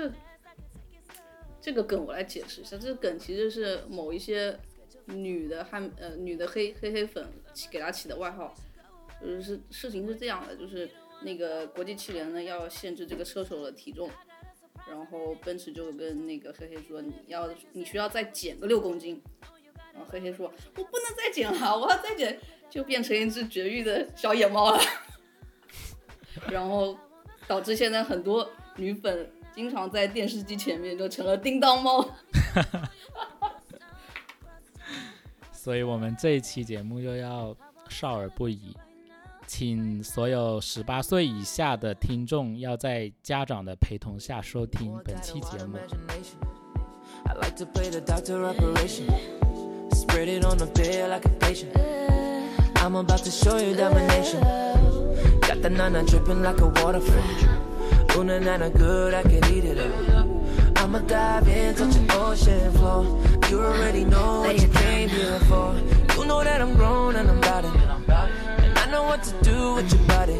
这这个梗我来解释一下，这个梗其实是某一些女的汉呃女的黑黑黑粉给他起的外号，就是事情是这样的，就是那个国际汽联呢要限制这个车手的体重，然后奔驰就跟那个黑黑说你要你需要再减个六公斤，然后黑黑说我不能再减了，我要再减。就变成一只绝育的小野猫了，然后导致现在很多女粉经常在电视机前面就成了叮当猫。所以我们这一期节目又要少儿不宜，请所有十八岁以下的听众要在家长的陪同下收听本期节目。I like to play the doctor operation. Spread it on the bed like a patient. I'm about to show you domination. Got the nana dripping like a waterfall. Ooh, na na good, I can eat it up. I'ma dive in, touch the ocean floor. You already know what you came here for. You know that I'm grown and I'm about it. And I know what to do with your body.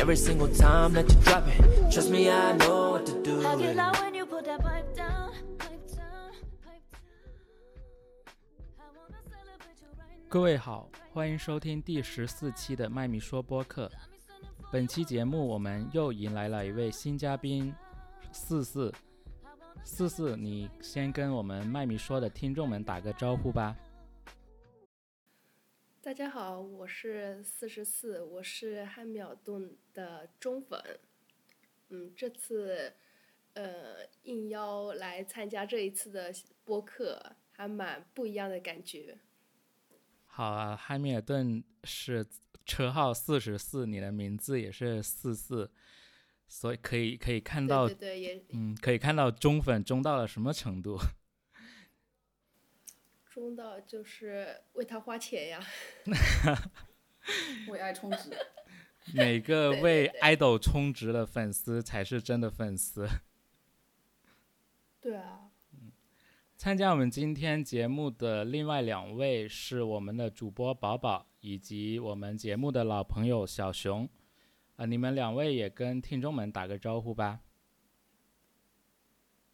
Every single time that you drop it, trust me, I know what to do. I with get it. loud when you put that pipe down, pipe down, pipe down. I wanna celebrate you right now. 各位好，欢迎收听第十四期的麦米说播客。 本期节目我们又迎来了一位新嘉宾，四四。四四，你先跟我们麦米说的听众们打个招呼吧。大家好，我是四十四，我是汉密尔顿的忠粉。嗯，这次呃应邀来参加这一次的播客，还蛮不一样的感觉。好啊，汉密尔顿是车号四十四，你的名字也是四四，所以可以可以看到，对对对，也嗯，可以看到中粉中到了什么程度。中到就是为他花钱呀。为爱充值。每个为对 idol 充值的粉丝才是真的粉丝。对啊，参加我们今天节目的另外两位是我们的主播宝宝以及我们节目的老朋友小熊，啊、你们两位也跟听众们打个招呼吧。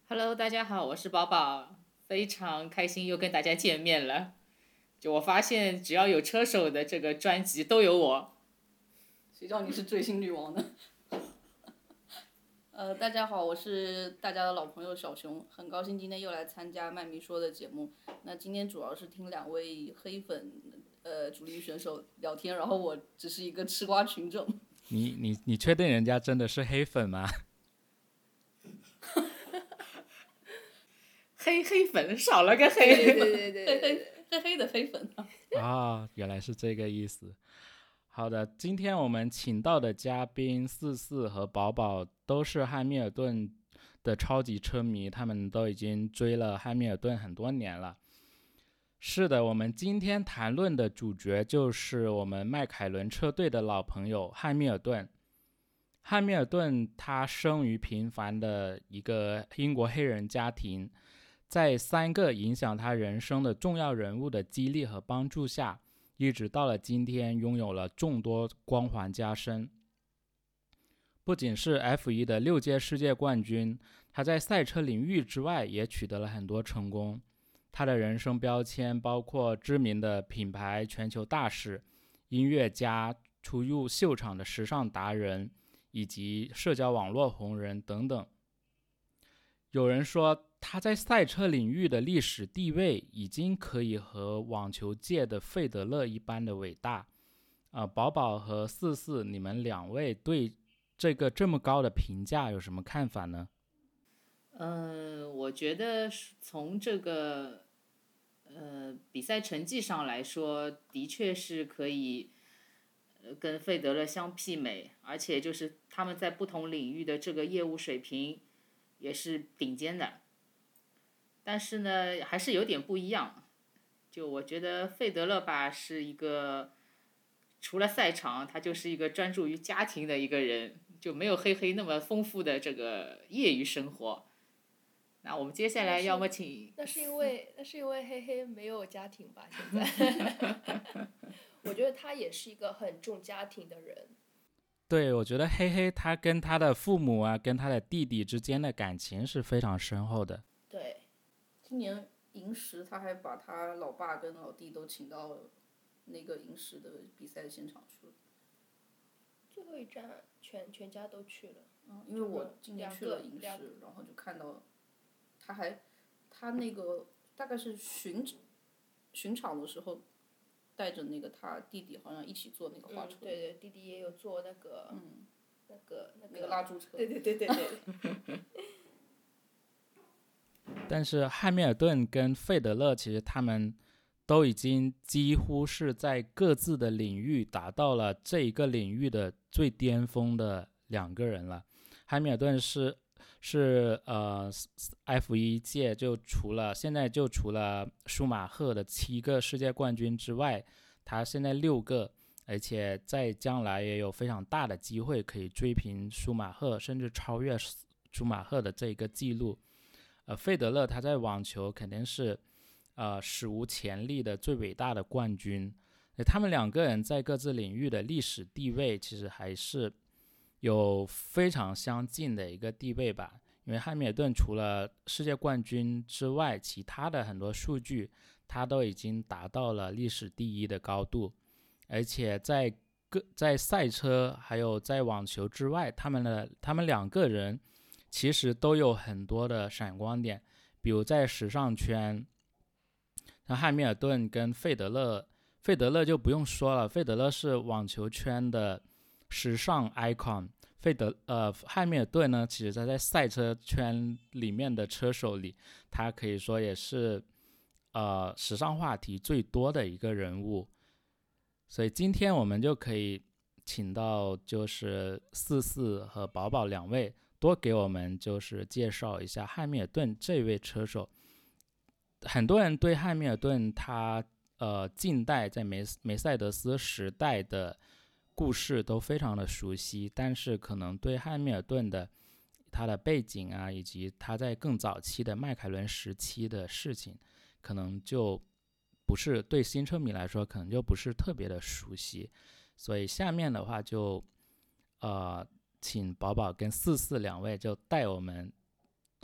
Hello，大家好，我是宝宝，非常开心又跟大家见面了。就我发现，只要有车手的这个专辑都有我。谁叫你是追星女王呢？呃，大家好，我是大家的老朋友小熊，很高兴今天又来参加麦迷说的节目。那今天主要是听两位黑粉呃主力选手聊天，然后我只是一个吃瓜群众。你你你确定人家真的是黑粉吗？黑黑粉少了个黑。对对对黑对对黑黑黑的黑粉啊！啊、原来是这个意思。好的，今天我们请到的嘉宾四四和宝宝都是汉密尔顿的超级车迷，他们都已经追了汉密尔顿很多年了。是的，我们今天谈论的主角就是我们迈凯伦车队的老朋友汉密尔顿。汉密尔顿他生于平凡的一个英国黑人家庭，在三个影响他人生的重要人物的激励和帮助下，一直到了今天，拥有了众多光环加身。不仅是 F1 的六届世界冠军，他在赛车领域之外也取得了很多成功。他的人生标签包括知名的品牌全球大使、音乐家、出入秀场的时尚达人，以及社交网络红人等等。有人说，他在赛车领域的历史地位已经可以和网球界的费德勒一般的伟大。啊、宝宝和四四，你们两位对这个这么高的评价有什么看法呢？嗯，我觉得从这个呃比赛成绩上来说，的确是可以跟费德勒相媲美，而且就是他们在不同领域的这个业务水平也是顶尖的。但是呢，还是有点不一样。就我觉得费德勒吧是一个除了赛场，他就是一个专注于家庭的一个人，就没有黑黑那么丰富的这个业余生活。那我们接下来要么请那是因为 那是因为黑黑没有家庭吧？现在，我觉得他也是一个很重家庭的人。对，我觉得黑黑他跟他的父母啊，跟他的弟弟之间的感情是非常深厚的。对，今年银石他还把他老爸跟老弟都请到那个银石的比赛现场去了。最后一站全全家都去了。嗯，因为我今年去了银石，然后就看到他还他那个大概是巡巡场的时候，带着那个他弟弟好像一起坐那个花车，，嗯对对，弟弟也有坐那个、嗯，那个那那个拉猪车，对对对对对，但是汉密尔顿跟费德勒其实他们都已经几乎是在各自的领域达到了这一个领域的最巅峰的两个人了。汉密尔顿是是呃 F 一届就除了现在就除了舒马赫的七个世界冠军之外，他现在六个，而且在将来也有非常大的机会可以追平舒马赫，甚至超越舒马赫的这一个记录。呃，费德勒他在网球肯定是呃史无前例的最伟大的冠军。他们两个人在各自领域的历史地位其实还是有非常相近的一个地位吧。因为汉密尔顿除了世界冠军之外，其他的很多数据他都已经达到了历史第一的高度，而且在各在赛车还有在网球之外，他们的他们两个人。其实都有很多的闪光点，比如在时尚圈，像汉密尔顿跟费德勒，费德勒就不用说了，费德勒是网球圈的时尚 icon。费德呃汉密尔顿呢，其实他在赛车圈里面的车手里，他可以说也是呃时尚话题最多的一个人物。所以今天我们就可以请到就是四四和宝宝两位。多给我们就是介绍一下汉密尔顿这位车手。很多人对汉密尔顿他呃近代在梅梅赛德斯时代的故事都非常的熟悉，但是可能对汉密尔顿的他的背景啊，以及他在更早期的迈凯伦时期的事情，可能就不是对新车迷来说可能就不是特别的熟悉。所以下面的话就呃。请宝宝跟四四两位就带我们，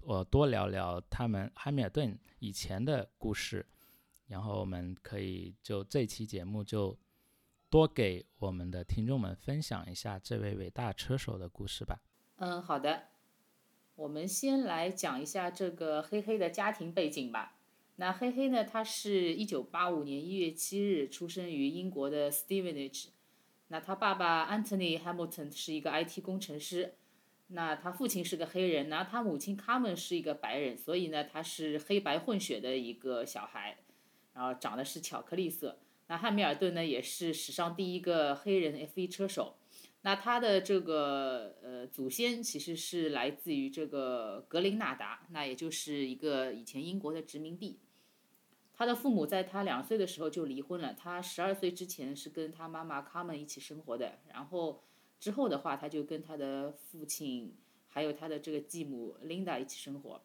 我多聊聊他们汉密尔顿以前的故事，然后我们可以就这期节目就多给我们的听众们分享一下这位伟大车手的故事吧。嗯，好的，我们先来讲一下这个黑黑的家庭背景吧。那黑黑呢，他是一九八五年一月七日出生于英国的 Stevenage。那他爸爸 Anthony Hamilton 是一个 IT 工程师，那他父亲是个黑人，那他母亲 Carmen 是一个白人，所以呢，他是黑白混血的一个小孩，然后长得是巧克力色。那汉密尔顿呢，也是史上第一个黑人 F1 车手，那他的这个呃祖先其实是来自于这个格林纳达，那也就是一个以前英国的殖民地。他的父母在他两岁的时候就离婚了。他十二岁之前是跟他妈妈卡门一起生活的，然后之后的话，他就跟他的父亲还有他的这个继母 Linda 一起生活。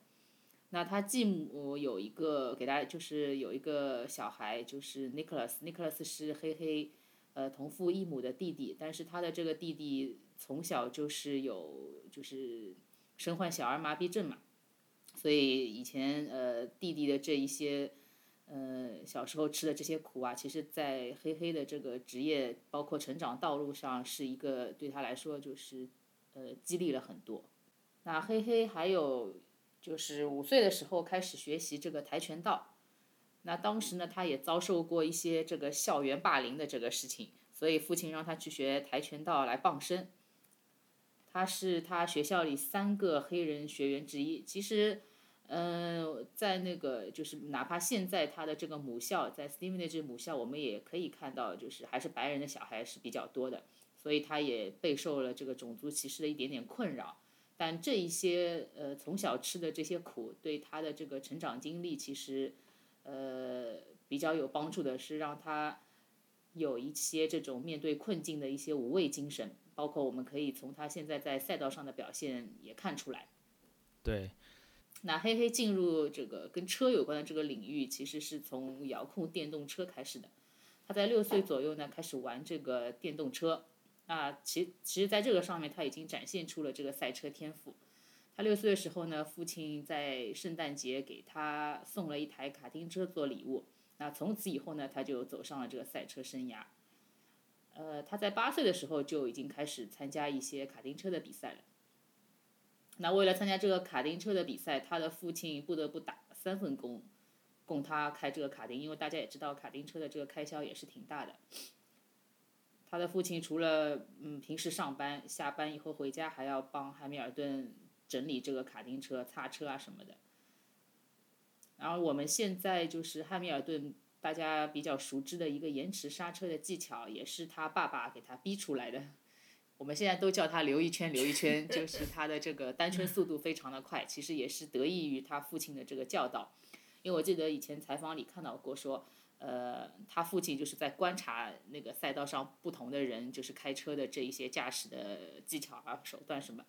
那他继母有一个给他就是有一个小孩，就是 Nicholas，Nicholas 是黑黑呃同父异母的弟弟，但是他的这个弟弟从小就是有就是身患小儿麻痹症嘛，所以以前呃弟弟的这一些。呃，小时候吃的这些苦啊，其实，在黑黑的这个职业，包括成长道路上，是一个对他来说就是，呃，激励了很多。那黑黑还有就是五岁的时候开始学习这个跆拳道，那当时呢，他也遭受过一些这个校园霸凌的这个事情，所以父亲让他去学跆拳道来傍身。他是他学校里三个黑人学员之一，其实。嗯，在那个就是哪怕现在他的这个母校在 Stevenage 母校，我们也可以看到，就是还是白人的小孩是比较多的，所以他也备受了这个种族歧视的一点点困扰。但这一些呃从小吃的这些苦，对他的这个成长经历其实呃比较有帮助的是让他有一些这种面对困境的一些无畏精神，包括我们可以从他现在在赛道上的表现也看出来。对。那黑黑进入这个跟车有关的这个领域，其实是从遥控电动车开始的。他在六岁左右呢开始玩这个电动车，啊，其其实在这个上面他已经展现出了这个赛车天赋。他六岁的时候呢，父亲在圣诞节给他送了一台卡丁车做礼物。那从此以后呢，他就走上了这个赛车生涯。呃，他在八岁的时候就已经开始参加一些卡丁车的比赛了。那为了参加这个卡丁车的比赛，他的父亲不得不打三份工，供他开这个卡丁，因为大家也知道卡丁车的这个开销也是挺大的。他的父亲除了嗯平时上班，下班以后回家还要帮汉密尔顿整理这个卡丁车、擦车啊什么的。然后我们现在就是汉密尔顿大家比较熟知的一个延迟刹车的技巧，也是他爸爸给他逼出来的。我们现在都叫他留一圈留一圈，就是他的这个单圈速度非常的快，其实也是得益于他父亲的这个教导。因为我记得以前采访里看到过说，呃，他父亲就是在观察那个赛道上不同的人，就是开车的这一些驾驶的技巧啊、手段什么，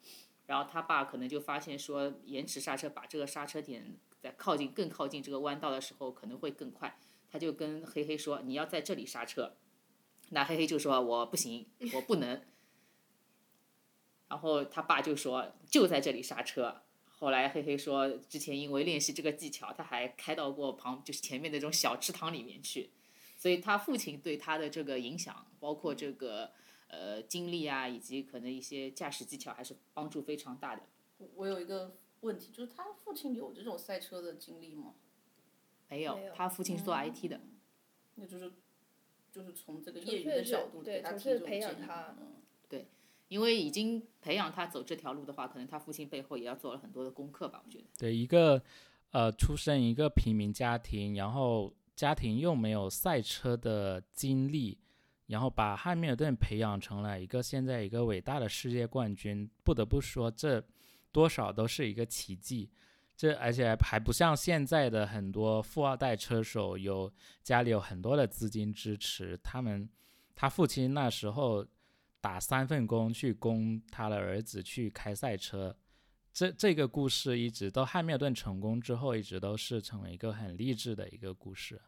然后他爸可能就发现说，延迟刹车把这个刹车点在靠近更靠近这个弯道的时候可能会更快，他就跟黑黑说，你要在这里刹车。那黑黑就说我不行，我不能。然后他爸就说就在这里刹车。后来黑黑说，之前因为练习这个技巧，他还开到过旁就是前面那种小池塘里面去，所以他父亲对他的这个影响，包括这个呃经历啊，以及可能一些驾驶技巧，还是帮助非常大的。我有一个问题，就是他父亲有这种赛车的经历吗？没有，他父亲是做 IT 的。那就是就是从这个业余的角度对给他纯粹培提这种建议养他嗯因为已经培养他走这条路的话，可能他父亲背后也要做了很多的功课吧，我觉得。对一个呃出生一个平民家庭，然后家庭又没有赛车的经历，然后把汉密尔顿培养成了一个现在一个伟大的世界冠军，不得不说这多少都是一个奇迹。这而且还不像现在的很多富二代车手有家里有很多的资金支持，他们他父亲那时候打三份工去供他的儿子去开赛车，这这个故事一直到汉密尔顿成功之后，一直都是成为一个很励志的一个故事。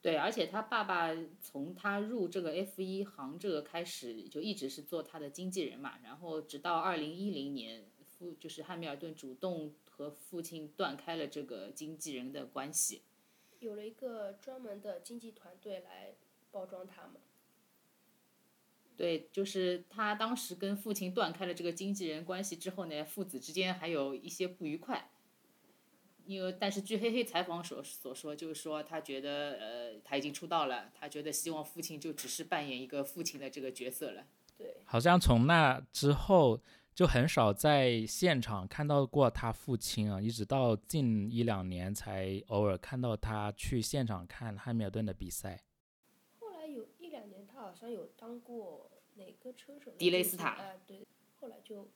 对，而且他爸爸从他入这个 F 一行这个开始，就一直是做他的经纪人嘛。然后直到二零一零年，父就是汉密尔顿主动和父亲断开了这个经纪人的关系。有了一个专门的经纪团队来包装他们。对，就是他当时跟父亲断开了这个经纪人关系之后呢，父子之间还有一些不愉快。因为，但是据黑黑采访所所说，就是说他觉得，呃，他已经出道了，他觉得希望父亲就只是扮演一个父亲的这个角色了。对，好像从那之后就很少在现场看到过他父亲啊，一直到近一两年才偶尔看到他去现场看汉密尔顿的比赛。好像有当过哪个车手的迪雷斯塔哎，对，后来就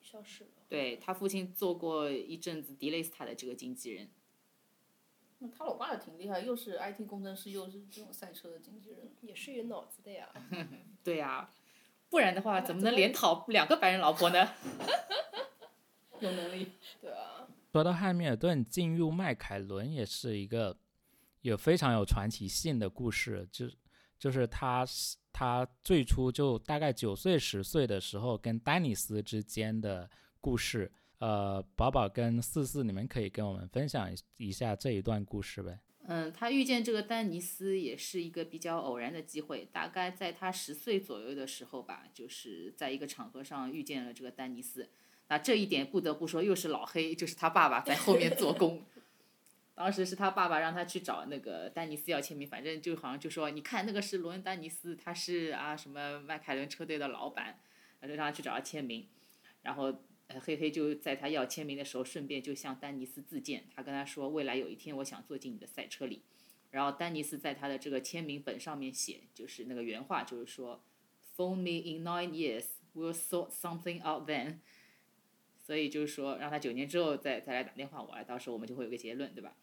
消失了。对他父亲做过一阵子迪雷斯塔的这个经纪人。那他老爸也挺厉害，又是 IT 工程师，又是这种赛车的经纪人。也是有脑子的呀。对呀、不然的话怎么能连讨两个白人老婆呢？有能力。对啊，说到汉密尔顿进入迈凯伦，也是一个有非常有传奇性的故事，就就是他他最初就大概九岁十岁的时候，跟丹尼斯之间的故事。呃，宝宝跟四四，你们可以跟我们分享一下这一段故事呗？嗯，他遇见这个丹尼斯也是一个比较偶然的机会，大概在他十岁左右的时候吧，就是在一个场合上遇见了这个丹尼斯。那这一点不得不说，又是老黑，就是他爸爸在后面做工。当时是他爸爸让他去找那个丹尼斯要签名，反正就好像就说，你看那个是罗恩·丹尼斯，他是啊什么迈凯伦车队的老板，然后让他去找他签名。然后呃黑黑就在他要签名的时候，顺便就向丹尼斯自荐，他跟他说，未来有一天我想坐进你的赛车里。然后丹尼斯在他的这个签名本上面写，就是那个原话，就是说，Phone me in nine years, we'll sort something out then。所以就是说，让他九年之后再再来打电话我来，到时候我们就会有个结论，对吧？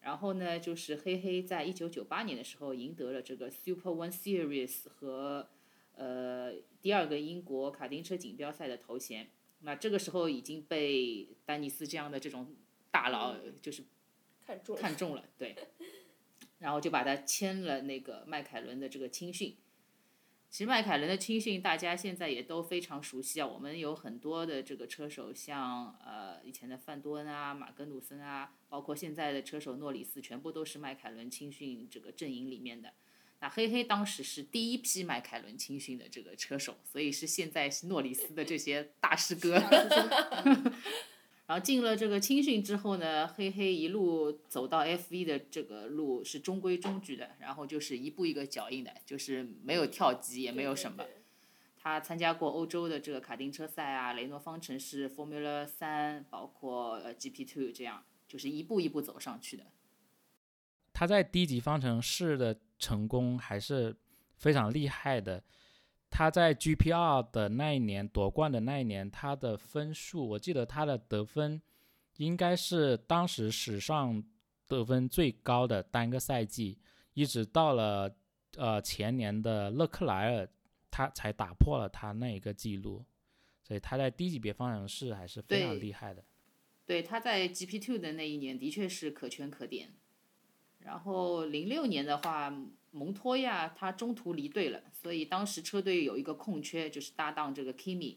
然后呢，就是黑黑在一九九八年的时候赢得了这个 Super One Series 和呃第二个英国卡丁车锦标赛的头衔。那这个时候已经被丹尼斯这样的这种大佬就是看中了。看中了，对，然后就把他签了那个迈凯伦的这个青训。其实迈凯伦的青训大家现在也都非常熟悉啊，我们有很多的这个车手，像呃以前的范多恩啊、马格努森啊，包括现在的车手诺里斯，全部都是迈凯伦青训这个阵营里面的。那黑黑当时是第一批迈凯伦青训的这个车手，所以是现在是诺里斯的这些大师哥。然后进了这个青训之后呢，黑黑一路走到 F 1的这个路是中规中矩的，然后就是一步一个脚印的，就是没有跳级也没有什么。他参加过欧洲的这个卡丁车赛啊，雷诺方程式 Formula 三，包括呃 GP Two 这样，就是一步一步走上去的。他在低级方程式的成功还是非常厉害的。他在 GPR 的那一年夺冠的那一年，他的分数，我记得他的得分应该是当时史上得分最高的单个赛季，一直到了呃前年的勒克莱尔，他才打破了他那一个记录。所以他在低级别方程式还是非常厉害的。对，他在 GP Two 的那一年的确是可圈可点。然后零六年的话，蒙托亚他中途离队了，所以当时车队有一个空缺，就是搭档这个 Kimi。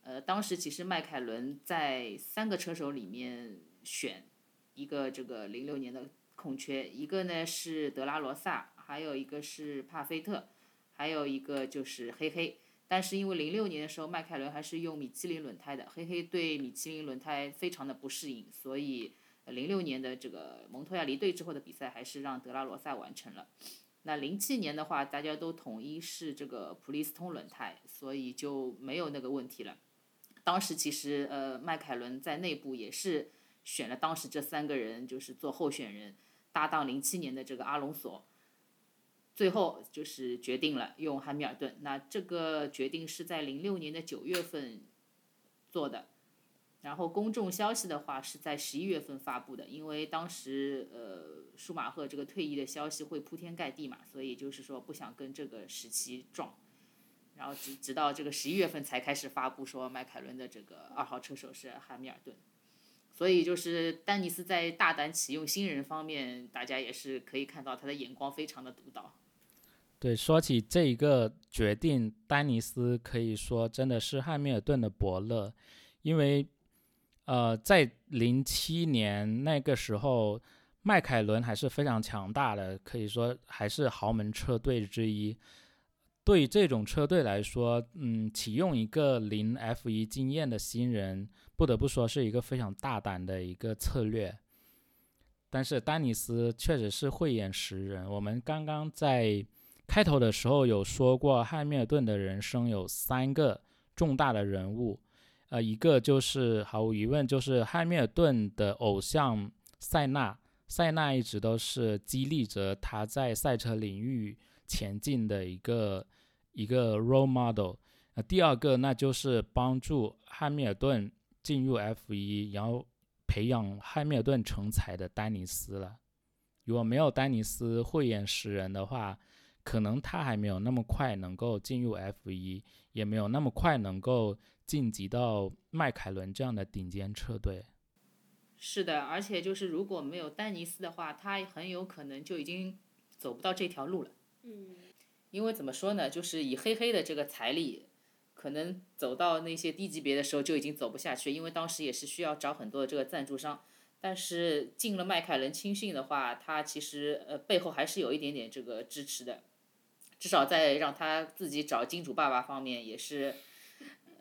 呃，当时其实迈凯伦在三个车手里面选一个这个零六年的空缺，一个呢是德拉罗萨，还有一个是帕菲特，还有一个就是黑黑。但是因为零六年的时候，迈凯伦还是用米其林轮胎的，黑黑对米其林轮胎非常的不适应，所以零六年的这个蒙托亚离队之后的比赛，还是让德拉罗萨完成了。那零七年的话，大家都统一是这个普利司通轮胎，所以就没有那个问题了。当时其实呃，迈凯伦在内部也是选了当时这三个人，就是做候选人搭档零七年的这个阿隆索。最后就是决定了用汉密尔顿，那这个决定是在零六年的九月份做的，然后公众消息的话是在十一月份发布的，因为当时呃舒马赫这个退役的消息会铺天盖地嘛，所以就是说不想跟这个时期撞，然后直直到这个十一月份才开始发布说迈凯伦的这个二号车手是汉密尔顿。所以就是丹尼斯在大胆启用新人方面，大家也是可以看到他的眼光非常的独到。对，说起这一个决定，丹尼斯可以说真的是汉密尔顿的伯乐，因为呃，在零七年那个时候，迈凯伦还是非常强大的，可以说还是豪门车队之一。对于这种车队来说，嗯，启用一个零 F 1经验的新人，不得不说是一个非常大胆的一个策略。但是丹尼斯确实是慧眼识人，我们刚刚在开头的时候有说过，汉密尔顿的人生有三个重大的人物，呃，一个就是毫无疑问就是汉密尔顿的偶像塞纳，塞纳一直都是激励着他在赛车领域前进的一个一个 role model。呃，第二个那就是帮助汉密尔顿进入 F 1然后培养汉密尔顿成才的丹尼斯了。如果没有丹尼斯慧眼识人的话，可能他还没有那么快能够进入 F 一也没有那么快能够晋级到迈凯伦这样的顶尖车队。是的，而且就是如果没有丹尼斯的话，他很有可能就已经走不到这条路了。嗯，因为怎么说呢，就是以黑黑的这个财力，可能走到那些低级别的时候就已经走不下去，因为当时也是需要找很多的这个赞助商。但是进了迈凯伦青训的话，他其实呃背后还是有一点点这个支持的，至少在让他自己找金主爸爸方面也是，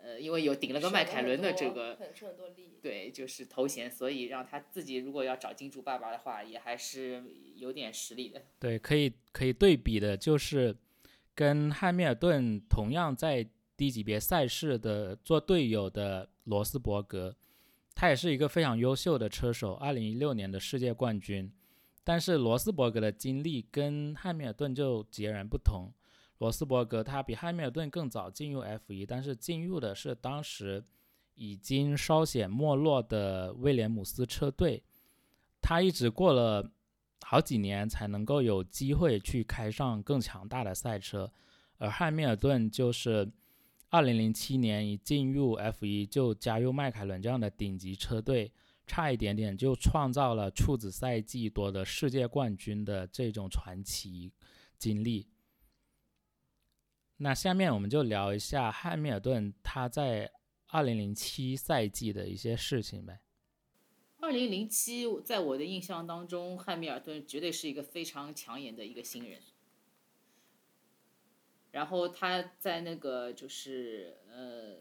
呃，因为有顶了个迈凯伦的这个。对，就是头衔，所以让他自己如果要找金主爸爸的话，也还是有点实力的。对，可以可以对比的就是跟汉密尔顿同样在低级别赛事的做队友的罗斯伯格，他也是一个非常优秀的车手，二零一六年的世界冠军。但是罗斯伯格的经历跟汉密尔顿就截然不同。罗斯伯格他比汉密尔顿更早进入 F 1但是进入的是当时已经稍显没落的威廉姆斯车队。他一直过了好几年才能够有机会去开上更强大的赛车，而汉密尔顿就是二零零七年一进入 F 1就加入迈凯伦这样的顶级车队，差一点点就创造了处子赛季夺得世界冠军的这种传奇经历。那下面我们就聊一下汉密尔顿他在二零零七赛季的一些事情呗。二零零七，在我的印象当中，汉密尔顿绝对是一个非常抢眼的一个新人。然后他在那个就是呃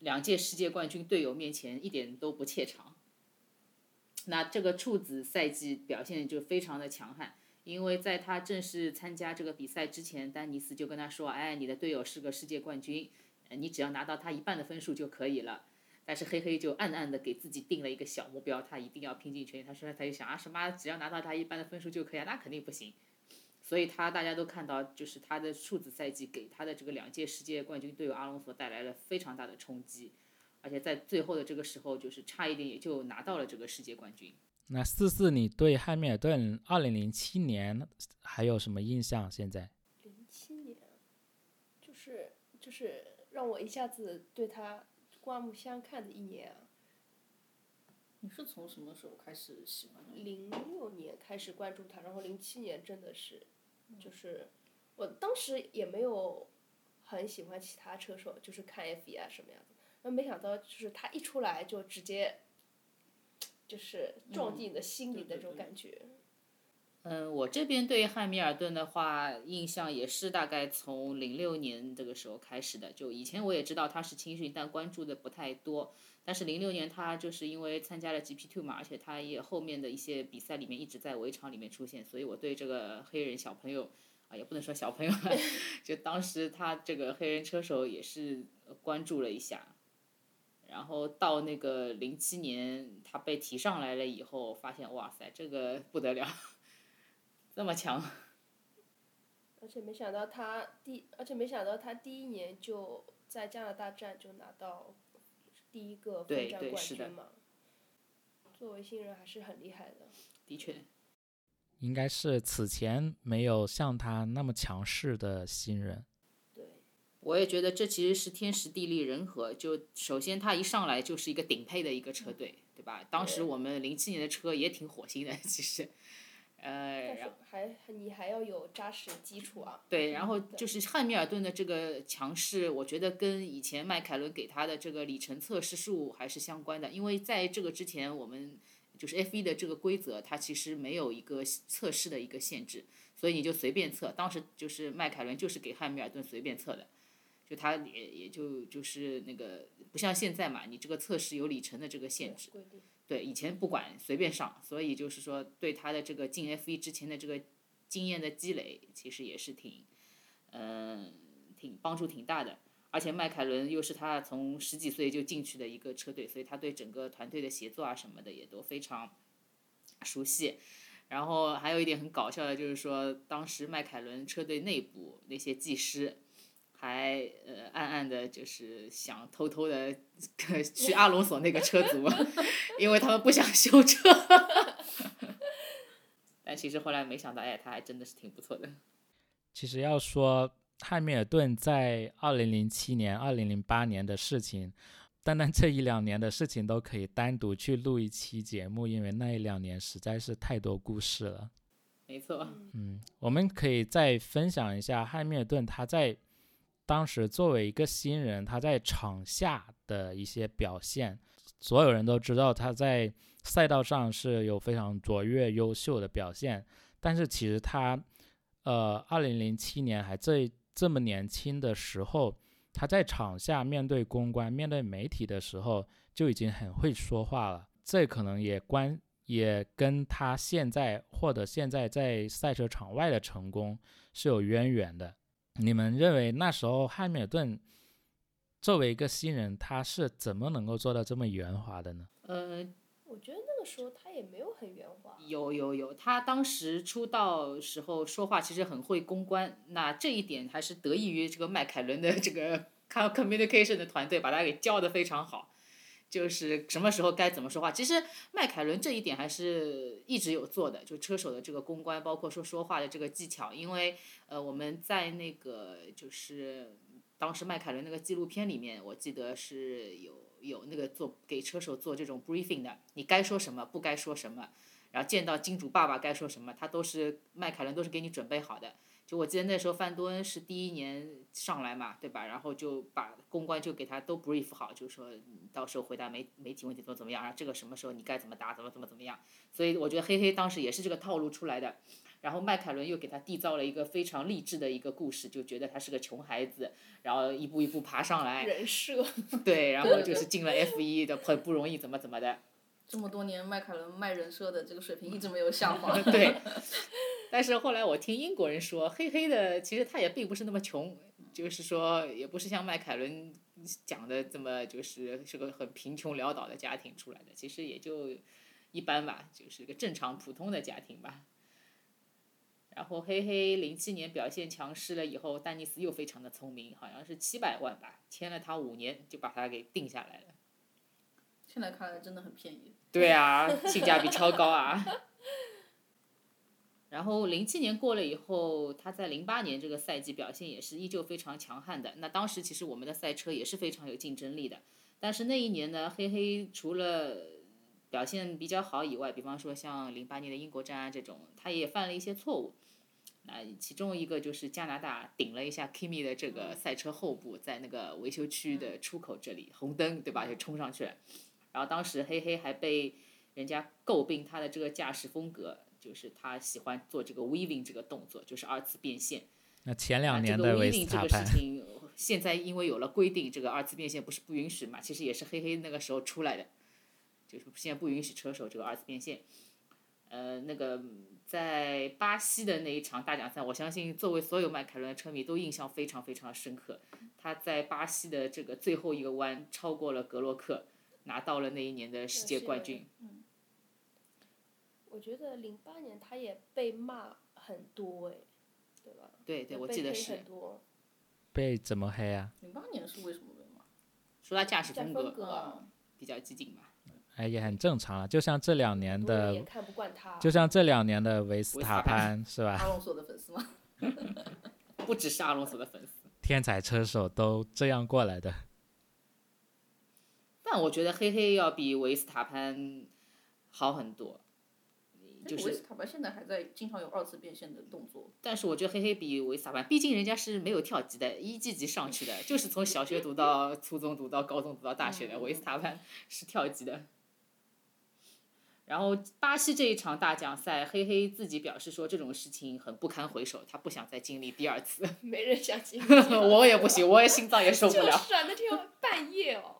两届世界冠军队友面前一点都不怯场。那这个处子赛季表现就非常的强悍，因为在他正式参加这个比赛之前，丹尼斯就跟他说：“哎，你的队友是个世界冠军，你只要拿到他一半的分数就可以了。”但是黑黑就暗暗的给自己定了一个小目标，他一定要拼尽全力。他说他就想啊什么，只要拿到他一半的分数就可以啊，那肯定不行。所以他大家都看到，就是他的处子赛季给他的这个两届世界冠军队友阿隆索带来了非常大的冲击，而且在最后的这个时候，就是差一点也就拿到了这个世界冠军。那四四，你对汉密尔顿二零零七年还有什么印象？现在零七年，就是就是让我一下子对他刮目相看的一年啊。你是从什么时候开始喜欢他？零六年开始关注他，然后零七年真的是，就是我当时也没有很喜欢其他车手，就是看 F 一啊什么样子，那没想到就是他一出来就直接，就是撞进你的心里的这种感觉。嗯，我这边对汉密尔顿的话，印象也是大概从零六年这个时候开始的。就以前我也知道他是青训，但关注的不太多。但是零六年他就是因为参加了 GP Two 嘛，而且他也后面的一些比赛里面一直在围场里面出现，所以我对这个黑人小朋友啊，也不能说小朋友，就当时他这个黑人车手也是关注了一下。然后到那个零七年他被提上来了以后，发现哇塞，这个不得了。这么强，而且没想到他第，而且没想到他第一年就在加拿大站就拿到第一个对分站冠对是的军嘛。作为新人还是很厉害的。的确，应该是此前没有像他那么强势的新人。对，我也觉得这其实是天时地利人和。就首先它一上来就是一个顶配的一个车队，对吧？当时我们零七年的车也挺火星的，其实，呃，还你还要有扎实的基础啊。对，然后就是汉密尔顿的这个强势，我觉得跟以前迈凯伦给他的这个里程测试数还是相关的，因为在这个之前，我们就是 F 1的这个规则，它其实没有一个测试的一个限制，所以你就随便测。当时就是迈凯伦就是给汉密尔顿随便测的，就他也也就就是那个不像现在嘛，你这个测试有里程的这个限制。对，以前不管随便上，所以就是说对他的这个进 F 1之前的这个经验的积累，其实也是挺，嗯、挺帮助挺大的。而且迈凯伦又是他从十几岁就进去的一个车队，所以他对整个团队的协作啊什么的也都非常熟悉。然后还有一点很搞笑的，就是说当时迈凯伦车队内部那些技师。还呃暗暗的就是想偷偷的 去阿隆索那个车组，因为他们不想修车。但其实后来没想到，哎，他还真的是挺不错的。其实要说汉密尔顿在二零零七年、二零零八年的事情，单单这一两年的事情都可以单独去录一期节目，因为那一两年实在是太多故事了。没错，嗯，我们可以再分享一下汉密尔顿他在当时作为一个新人，他在场下的一些表现。所有人都知道他在赛道上是有非常卓越、优秀的表现，但是其实他，呃，二零零七年还这这么年轻的时候，他在场下面对公关、面对媒体的时候就已经很会说话了。这可能也关也跟他现在或者现在在赛车场外的成功是有渊源的。你们认为那时候汉密尔顿作为一个新人，他是怎么能够做到这么圆滑的呢？呃，我觉得那个时候他也没有很圆滑。有有有，他当时出道时候说话其实很会公关，那这一点还是得益于这个迈凯伦的这个 communication 的团队把他给教的非常好。就是什么时候该怎么说话。其实迈凯伦这一点还是一直有做的，就车手的这个公关，包括说说话的这个技巧。因为呃，我们在那个就是当时迈凯伦那个纪录片里面，我记得是有有那个做给车手做这种 briefing 的，你该说什么，不该说什么，然后见到金主爸爸该说什么，他都是迈凯伦都是给你准备好的。就我记得那时候范多恩是第一年上来嘛，对吧？然后就把公关就给他都 brief 好，就是说到时候回答媒媒体问题怎么怎么样，然后这个什么时候你该怎么答，怎么怎么怎么样。所以我觉得黑黑当时也是这个套路出来的。然后迈凯伦又给他缔造了一个非常励志的一个故事，就觉得他是个穷孩子，然后一步一步爬上来，人设，对，然后 就是进了 F 一的很不容易，怎么怎么的。这么多年，迈凯伦卖人设的这个水平一直没有下滑。对，但是后来我听英国人说，黑黑的其实他也并不是那么穷，就是说也不是像迈凯伦讲的这么就是是个很贫穷潦倒的家庭出来的，其实也就一般吧，就是个正常普通的家庭吧。然后黑黑零七年表现强势了以后，丹尼斯又非常的聪明，好像是七百万吧，签了他五年就把他给定下来了。现在看来真的很便宜。对啊，性价比超高啊。然后零七年过了以后，他在零八年这个赛季表现也是依旧非常强悍的。那当时其实我们的赛车也是非常有竞争力的，但是那一年呢，黑黑除了表现比较好以外，比方说像零八年的英国站啊这种，他也犯了一些错误。那其中一个就是加拿大顶了一下 Kimi 的这个赛车后部，在那个维修区的出口这里红灯，对吧？就冲上去了。然后当时黑黑还被人家诟病他的这个驾驶风格，就是他喜欢做这个 weaving 这个动作，就是二次变现。那前两啊这个年的维 weaving 斯塔潘这个事，情，现在因为有了规定，这个二次变现不是不允许嘛？其实也是黑黑那个时候出来的，就是现在不允许车手这个二次变现。呃，那个在巴西的那一场大奖赛，我相信作为所有迈凯伦的车迷都印象非常非常深刻。他在巴西的这个最后一个弯超过了格洛克，拿到了那一年的世界冠军。我觉得零八年他也被骂很多哎，对吧？对对，我被黑记得是很多。被怎么黑啊？零八年是为什么被骂？说他驾驶风格风格啊啊，比较激进吧。哎，也很正常了。就像这两年的，看不惯他。就像这两年的维斯塔潘是吧？阿隆索的粉丝吗？不只是阿隆索的粉丝。天才车手都这样过来的。但我觉得黑黑要比维斯塔潘好很多，就是维斯，塔潘现在还在经常有二次变现的动作。但是我觉得黑黑比维斯塔潘，毕竟人家是没有跳级的，一级级上去的，就是从小学读到 初中，读到高中，读到大学的。嗯维斯塔潘是跳级的。然后巴西这一场大奖赛，黑黑自己表示说这种事情很不堪回首，他不想再经历第二次。没人想进。我也不行，我也心脏也受不了。就是啊，那天半夜哦。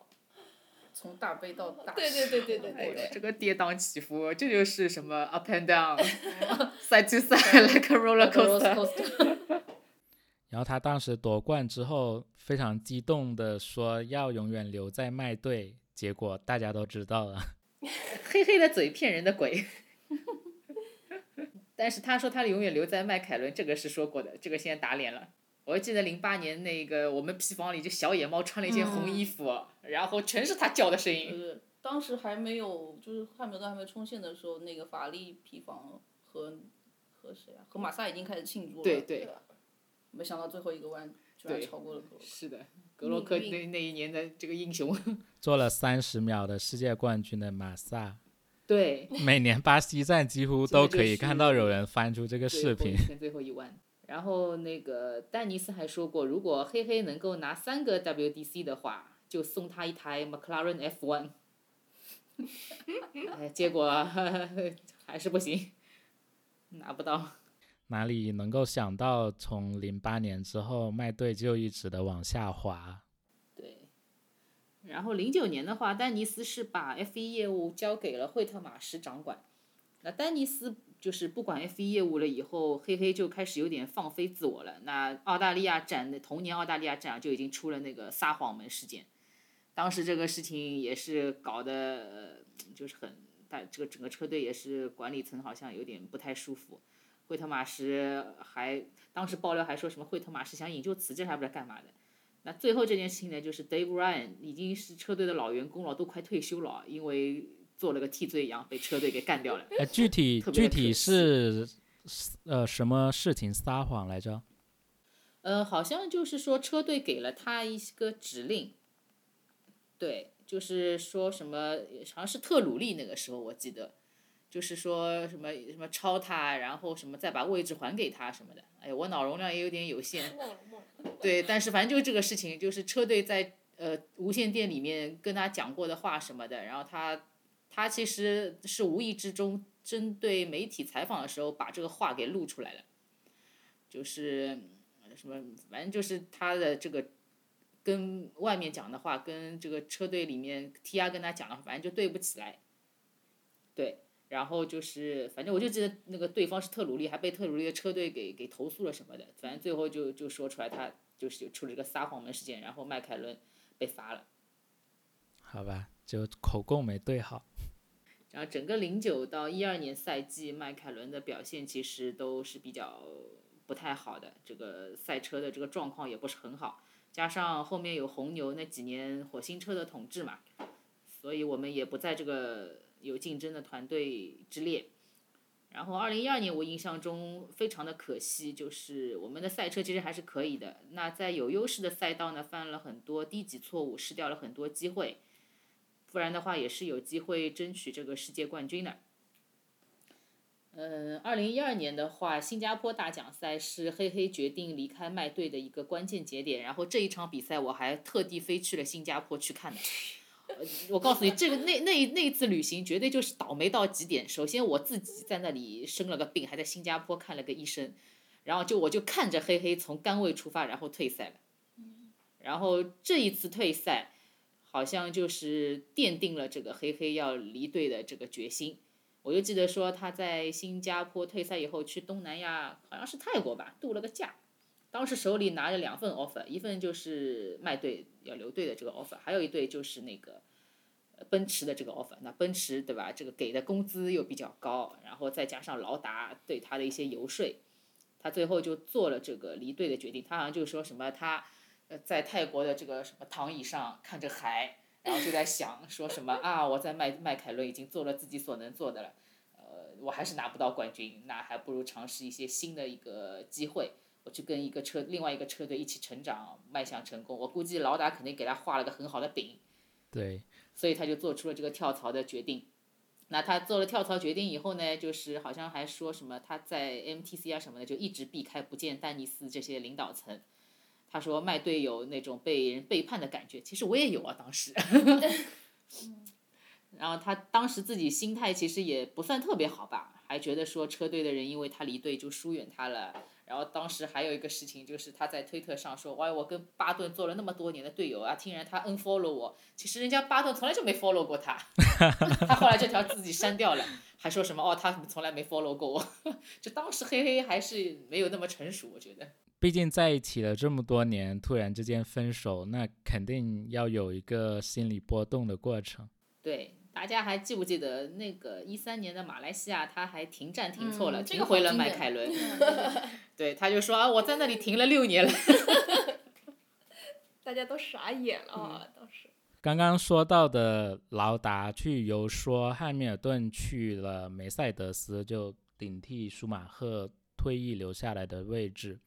从大悲到大对对对对对对对。这个跌宕起伏，这就是什么 up and down，side to side like a roller coaster。然后他当时夺冠之后，非常激动的说要永远留在麦队，结果大家都知道了。黑黑的嘴骗人的鬼。但是他说他永远留在迈凯伦，这个是说过的，这个现在打脸了。我记得零八年那个我们皮房里就小野猫穿了一件红衣服，然后全是他叫的声音。呃，当时还没有，就是汉密尔顿还没冲线的时候，那个法拉利皮房和和谁啊？和马萨已经开始庆祝了。对对吧没想到最后一个弯居然超过了格洛克。是的，格洛克命那那一年的这个英雄。做了三十秒的世界冠军的马萨，对，每年巴西站几乎都可以看到有人翻出这个视频。最后最后一弯。然后那个丹尼斯还说过，如果黑黑能够拿三个 WDC 的话，就送他一台 McLaren F1。哎，结果 还是不行，拿不到。哪里能够想到，从零八年之后，麦队就一直的往下滑。对，然后零九年的话，丹尼斯是把 F 1业务交给了惠特马什掌管。那丹尼斯就是不管 F 1业务了以后，黑黑就开始有点放飞自我了。那澳大利亚展的同年澳大利亚站啊就已经出了那个撒谎门事件，当时这个事情也是搞得呃就是很大，这个整个车队也是管理层好像有点不太舒服。惠特马什还当时爆料还说什么惠特马什想引咎辞职还不知道干嘛的。那最后这件事情呢，就是 Dave Ryan 已经是车队的老员工了，都快退休了，因为做了个替罪羊，被车队给干掉了。哎，具体具体是呃什么事情撒谎来着？呃，好像就是说车队给了他一个指令，对，就是说什么好像是特鲁利那个时候我记得，就是说什么什么超他，然后什么再把位置还给他什么的。哎呀，我脑容量也有点有限。对，但是反正就是这个事情，就是车队在呃无线电里面跟他讲过的话什么的，然后他他其实是无意之中针对媒体采访的时候把这个话给录出来了，就是呃什么，反正就是他的这个跟外面讲的话，跟这个车队里面 T R 跟他讲的话，反正就对不起来。对，然后就是反正我就记得那个对方是特鲁利，还被特鲁利的车队给给投诉了什么的，反正最后就就说出来他就是出了一个撒谎门事件，然后迈凯伦被罚了。好吧，就口供没对好。然后整个零九到一二年赛季，迈凯伦的表现其实都是比较不太好的，这个赛车的这个状况也不是很好，加上后面有红牛那几年火星车的统治嘛，所以我们也不在这个有竞争的团队之列。然后二零一二年我印象中非常的可惜，就是我们的赛车其实还是可以的，那在有优势的赛道呢犯了很多低级错误，失掉了很多机会。不然的话也是有机会争取这个世界冠军的。嗯，二零一二年的话，新加坡大奖赛是黑黑决定离开麦队的一个关键节点，然后这一场比赛我还特地飞去了新加坡去看的。我告诉你，这个那那那一次旅行绝对就是倒霉到极点。首先我自己在那里生了个病，还在新加坡看了个医生，然后就我就看着黑黑从杆位出发，然后退赛了。然后这一次退赛，好像就是奠定了这个黑黑要离队的这个决心。我就记得说他在新加坡退赛以后去东南亚，好像是泰国吧，度了个假。当时手里拿着两份 offer，一份就是麦队要留队的这个 offer，还有一队就是那个奔驰的这个 offer。那奔驰对吧？这个给的工资又比较高，然后再加上劳达对他的一些游说，他最后就做了这个离队的决定。他好像就说什么他呃在泰国的这个什么躺椅上看着海，然后就在想说什么啊，我在迈迈凯伦已经做了自己所能做的了，呃，我还是拿不到冠军，那还不如尝试一些新的一个机会，我去跟一个车另外一个车队一起成长，迈向成功。我估计劳达肯定给他画了个很好的饼，对，所以他就做出了这个跳槽的决定。那他做了跳槽决定以后呢，就是好像还说什么他在 MTC 啊什么的就一直避开不见丹尼斯这些领导层。他说麦队有那种被人背叛的感觉，其实我也有啊，当时。然后他当时自己心态其实也不算特别好吧，还觉得说车队的人因为他离队就疏远他了。然后当时还有一个事情就是他在推特上说，哇，我跟巴顿做了那么多年的队友啊，竟然他 unfollow 我，其实人家巴顿从来就没 follow 过他，他后来这条自己删掉了，还说什么哦，他从来没 follow 过我，就当时嘿嘿还是没有那么成熟，我觉得。毕竟在一起了这么多年，突然之间分手，那肯定要有一个心理波动的过程。对，大家还记不记得那个一三年的马来西亚，他还停战停错了，嗯这个停回了迈凯伦。对，他就说啊，我在那里停了六年了。大家都傻眼了啊！当时刚刚说到的劳达去游说汉密尔顿去了梅赛德斯，就顶替舒马赫退役留下来的位置。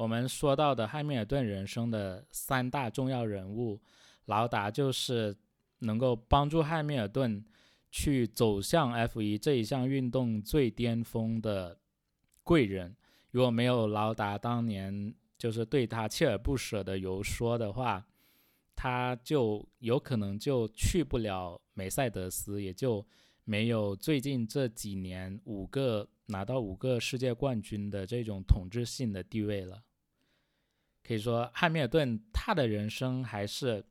我们说到的汉密尔顿人生的三大重要人物，劳达就是能够帮助汉密尔顿去走向 F 1这一项运动最巅峰的贵人。如果没有劳达当年就是对他锲而不舍的游说的话，他就有可能就去不了梅赛德斯，也就没有最近这几年五个拿到五个世界冠军的这种统治性的地位了。可以说，汉密尔顿他的人生还是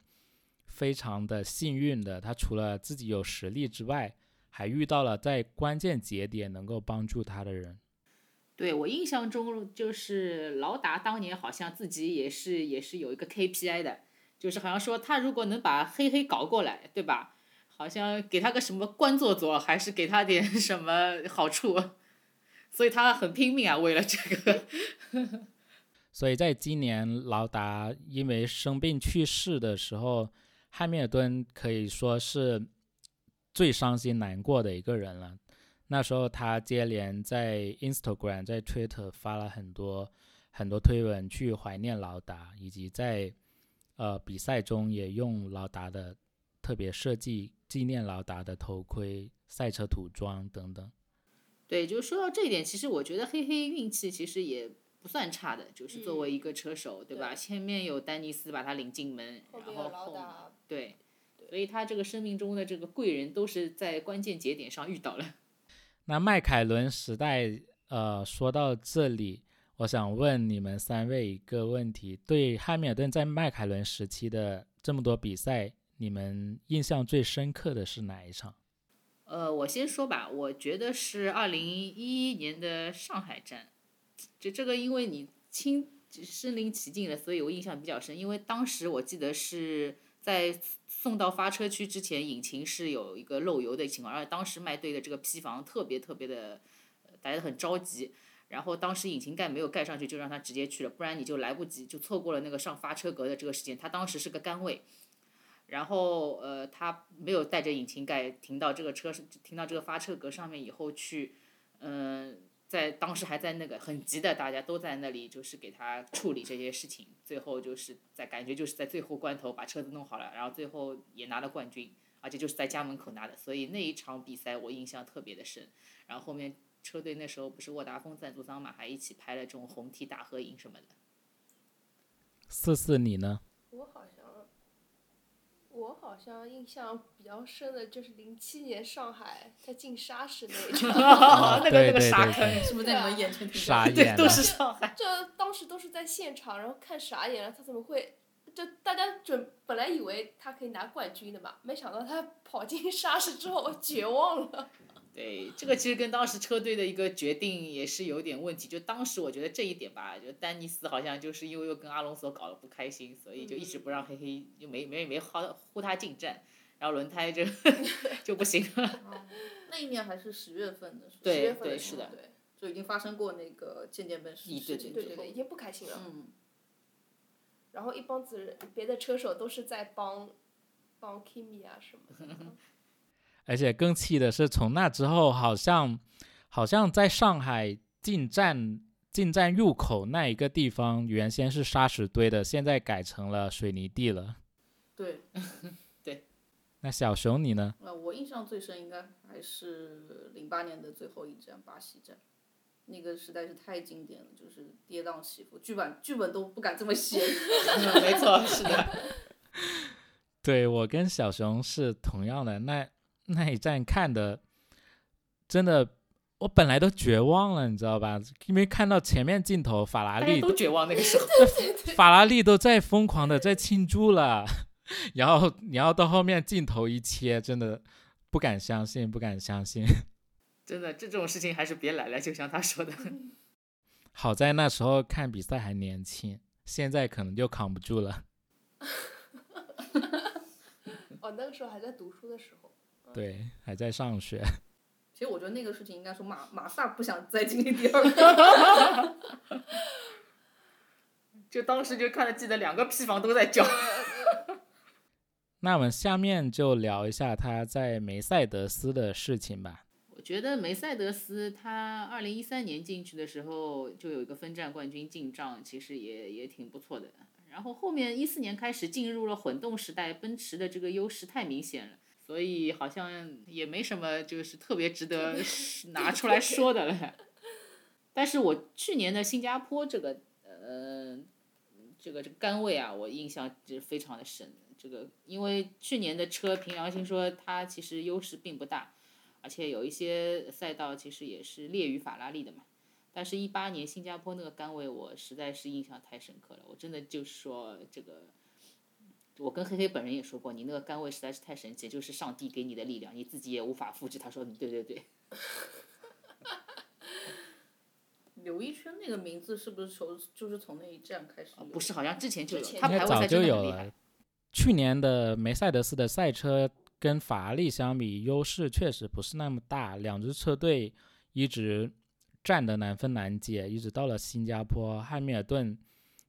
非常的幸运的。他除了自己有实力之外，还遇到了在关键节点能够帮助他的人。对我印象中，就是劳达当年好像自己也是也是有一个 KPI 的，就是好像说他如果能把黑黑搞过来，对吧？好像给他个什么官做做，还是给他点 什么好处，所以他很拼命啊，为了这个。所以在今年劳达因为生病去世的时候，汉密尔顿可以说是最伤心难过的一个人了。那时候他接连在 Instagram、在 Twitter 发了很多很多推文去怀念劳达，以及在呃比赛中也用劳达的特别设计纪念劳达的头盔、赛车涂装等等。对，就说到这一点，其实我觉得黑黑运气其实也算差的，就是作为一个车手，对吧？对前面有丹尼斯把他领进门，然后后对，所以他这个生命中的这个贵人都是在关键节点上遇到了。那迈凯伦时代，呃，说到这里，我想问你们三位一个问题：对汉密尔顿在迈凯伦时期的这么多比赛，你们印象最深刻的是哪一场？呃，我先说吧，我觉得是二零一一年的上海站，就这个因为你亲身临其境了，所以我印象比较深。因为当时我记得是在送到发车区之前，引擎是有一个漏油的情况，而且当时卖队的这个批房特别特别的，大家很着急。然后当时引擎盖没有盖上去，就让他直接去了，不然你就来不及，就错过了那个上发车格的这个时间。他当时是个干位，然后呃，他没有带着引擎盖停到这个车停到这个发车格上面以后去，嗯、在当时还在那个很急的，大家都在那里就是给他处理这些事情，最后就是在感觉就是在最后关头把车子弄好了，然后最后也拿了冠军，而且就是在家门口拿的，所以那一场比赛我印象特别的深。然后后面车队那时候不是沃达丰赞助商嘛，还一起拍了这种红 T 大合影什么的。四四你呢？我好像，我好像印象比较深的就是零七年上海他进沙石那一 场，哦那个那个对对对沙坑，是不是在你们眼前停傻下？眼了都是上海。这当时都是在现场，然后看傻眼了，他怎么会？就大家准本来以为他可以拿冠军的嘛，没想到他跑进沙石之后绝望了。对，这个其实跟当时车队的一个决定也是有点问题。就当时我觉得这一点吧，就丹尼斯好像就是因为又跟阿隆索搞得不开心，所以就一直不让黑黑，就没没没呼呼他进站，然后轮胎就 就不行了。那一年还是十月份的，是吧对10月份对是的时候对，就已经发生过那个渐渐奔驰对事情之后对对对，已，经不开心了。嗯，然后一帮子人，别的车手都是在帮帮 Kimi 啊什么的。而且更气的是，从那之后，好像好像在上海进站进站入口那一个地方，原先是沙石堆的，现在改成了水泥地了。对，对那小熊你呢？呃，我印象最深应该还是零八年的最后一站巴西站，那个实在是太经典了，就是跌宕起伏，剧本剧本都不敢这么写。没错，是的。对我跟小熊是同样的，那那一站看的真的，我本来都绝望了，你知道吧？因为看到前面镜头，法拉利都绝望那个时候。法拉利都在疯狂的在庆祝了，然后然后到后面镜头一切，真的不敢相信，不敢相信。真的，这种事情还是别来了，就像他说的。好在那时候看比赛还年轻，现在可能就扛不住了。哦，那个时候还在读书的时候。对，还在上学。其实我觉得那个事情应该说马马萨不想再经历第二个。就当时就看着记得两个屁房都在叫。那我们下面就聊一下他在梅赛德斯的事情吧。我觉得梅赛德斯他二零一三年进去的时候就有一个分站冠军进账，其实也也挺不错的。然后后面一四年开始进入了混动时代，奔驰的这个优势太明显了，所以好像也没什么就是特别值得 拿出来说的了。但是我去年的新加坡这个呃这个这个杆位啊，我印象是非常的深。这个因为去年的车凭良心说，它其实优势并不大。而且有一些赛道其实也是劣于法拉利的嘛。但是，一八年新加坡那个杆位，我实在是印象太深刻了。我真的就是说，这个，我跟黑黑本人也说过，你那个杆位实在是太神奇，就是上帝给你的力量，你自己也无法复制。他说，对对对，刘一圈那个名字是不是从就是从那一站开始？不是，好像之前就有他排位赛真的就有了。去年的梅赛德斯的赛车跟法拉利相比，优势确实不是那么大，两支车队一直战得难分难解，一直到了新加坡，汉密尔顿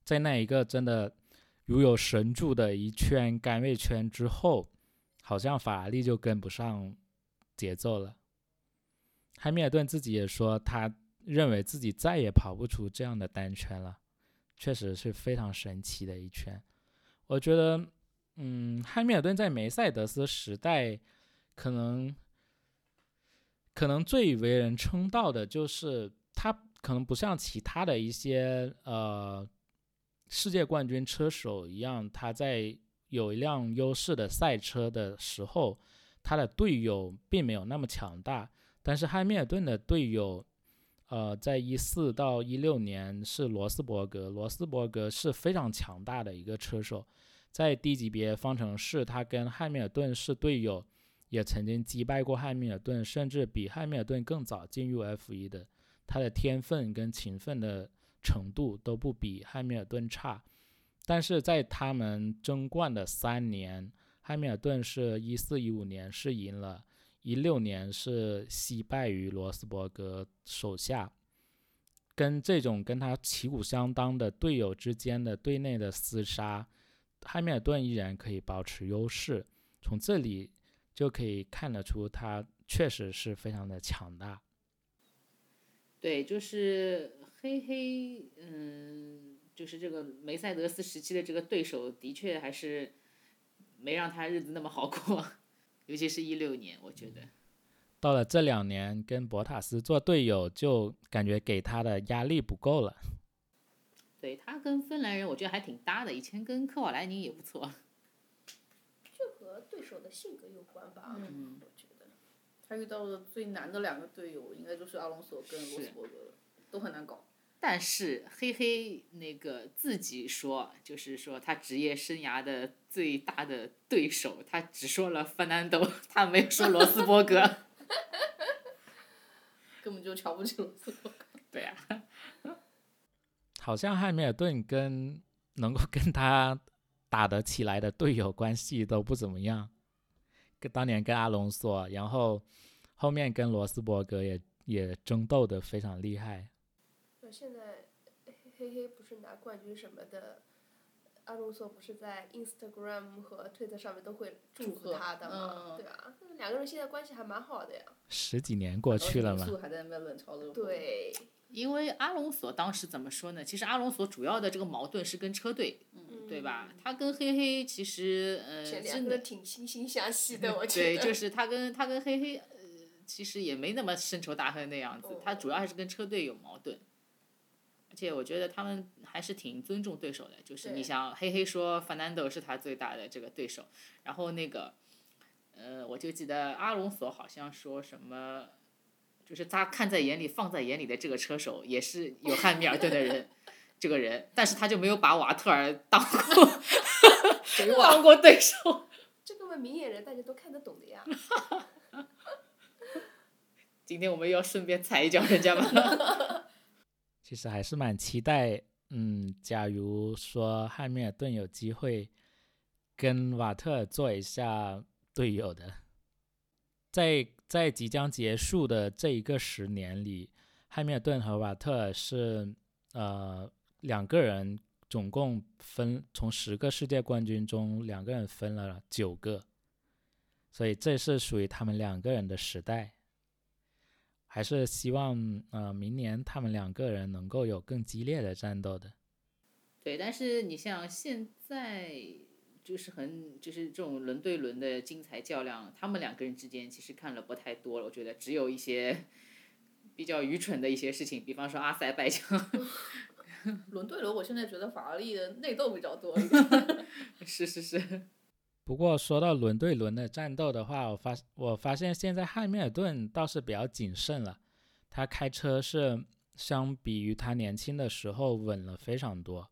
在那一个真的如有神助的一圈甘味圈之后，好像法拉利就跟不上节奏了。汉密尔顿自己也说，他认为自己再也跑不出这样的单圈了，确实是非常神奇的一圈。我觉得嗯，汉密尔顿在梅赛德斯时代，可能可能最为人称道的就是他可能不像其他的一些呃世界冠军车手一样，他在有一辆优势的赛车的时候，他的队友并没有那么强大。但是汉密尔顿的队友，呃，在一四到一六年是罗斯伯格，罗斯伯格是非常强大的一个车手，在低级别方程式，他跟汉密尔顿是队友，也曾经击败过汉密尔顿，甚至比汉密尔顿更早进入 F 一的。他的天分跟勤奋的程度都不比汉密尔顿差，但是在他们争冠的三年，汉密尔顿是一四一五年是赢了，一六年是惜败于罗斯伯格手下。跟这种跟他旗鼓相当的队友之间的队内的厮杀，汉密尔顿依然可以保持优势。从这里就可以看得出，他确实是非常的强大。对，就是黑黑，嗯，就是这个梅赛德斯时期的这个对手，的确还是没让他日子那么好过，尤其是一六年，我觉得。到了这两年跟博塔斯做队友，就感觉给他的压力不够了。对他跟芬兰人，我觉得还挺搭的，以前跟科瓦莱宁也不错。这和对手的性格有关吧？嗯，我觉得他遇到的最难的两个队友，应该就是阿隆索跟罗斯伯格了，都很难搞。但是黑黑那个自己说，就是说他职业生涯的最大的对手，他只说了范南斗，他没有说罗斯伯格。根本就瞧不起罗斯伯格。对呀、好像汉密尔顿跟能够跟他打得起来的队友关系都不怎么样，跟当年跟阿隆索，然后后面跟罗斯伯格也也争斗的非常厉害。那现在嘿嘿不是拿冠军什么的，阿隆索不是在 Instagram 和 Twitter 上面都会祝祝贺福他的吗？嗯对啊，那两个人现在关系还蛮好的呀。十几年过去了嘛，还在那边冷嘲热讽。，对，因为阿隆索当时怎么说呢？其实阿隆索主要的这个矛盾是跟车队，嗯对吧？他跟黑黑其实呃真的挺惺惺相惜的，我觉得对，就是他跟他跟黑黑呃其实也没那么深仇大恨那样子，他主要还是跟车队有矛盾。而且我觉得他们还是挺尊重对手的，就是你对想黑黑说 Fernando 是他最大的这个对手，然后那个，呃，我就记得阿隆索好像说什么，就是他看在眼里、放在眼里的这个车手也是有汉密尔顿的人，这个人，但是他就没有把瓦特尔当 过 当过对手。这个嘛，明眼人大家都看得懂的呀。今天我们要顺便踩一脚人家吗？其实还是蛮期待，嗯，假如说汉密尔顿有机会跟瓦特尔做一下队友的，在在即将结束的这一个十年里，汉密尔顿和瓦特尔是呃两个人总共分从十个世界冠军中，两个人分了九个，所以这是属于他们两个人的时代。还是希望呃明年他们两个人能够有更激烈的战斗的。对，但是你像现在就是很就是这种轮对轮的精彩较量，他们两个人之间其实看了不太多了，我觉得只有一些比较愚蠢的一些事情，比方说阿塞拜疆，轮对轮，我现在觉得法拉利的内斗比较多 一点。是是是，不过说到轮对轮的战斗的话，我发我发现现在汉密尔顿倒是比较谨慎了，他开车是相比于他年轻的时候稳了非常多。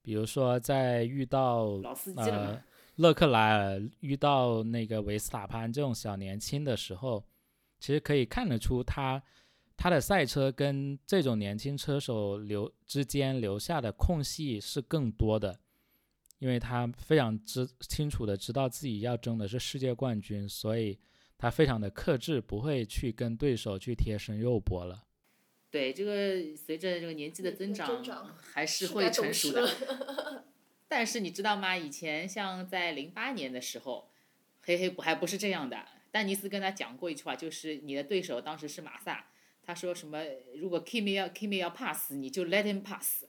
比如说在遇到呃勒克莱尔遇到那个维斯塔潘这种小年轻的时候，其实可以看得出他他的赛车跟这种年轻车手留之间留下的空隙是更多的。因为他非常知清楚的知道自己要争的是世界冠军，所以他非常的克制，不会去跟对手去贴身肉搏了。对这个随着这个年纪的增长，还是会成熟的。但是你知道吗？以前像在零八年的时候，嘿嘿不还不是这样的。丹尼斯跟他讲过一句话，就是你的对手当时是马萨，他说什么如果 Kimi 要 Kimi 要 pass，你就 let him pass，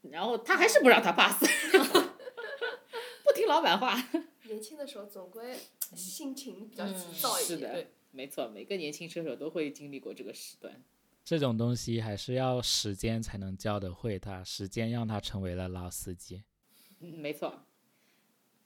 然后他还是不让他 pass，不 听老板话。年轻的时候总归心情比较急躁一点。是的，没错，每个年轻车手都会经历过这个时段。这种东西还是要时间才能教得会他，时间让他成为了老司机。嗯，没错。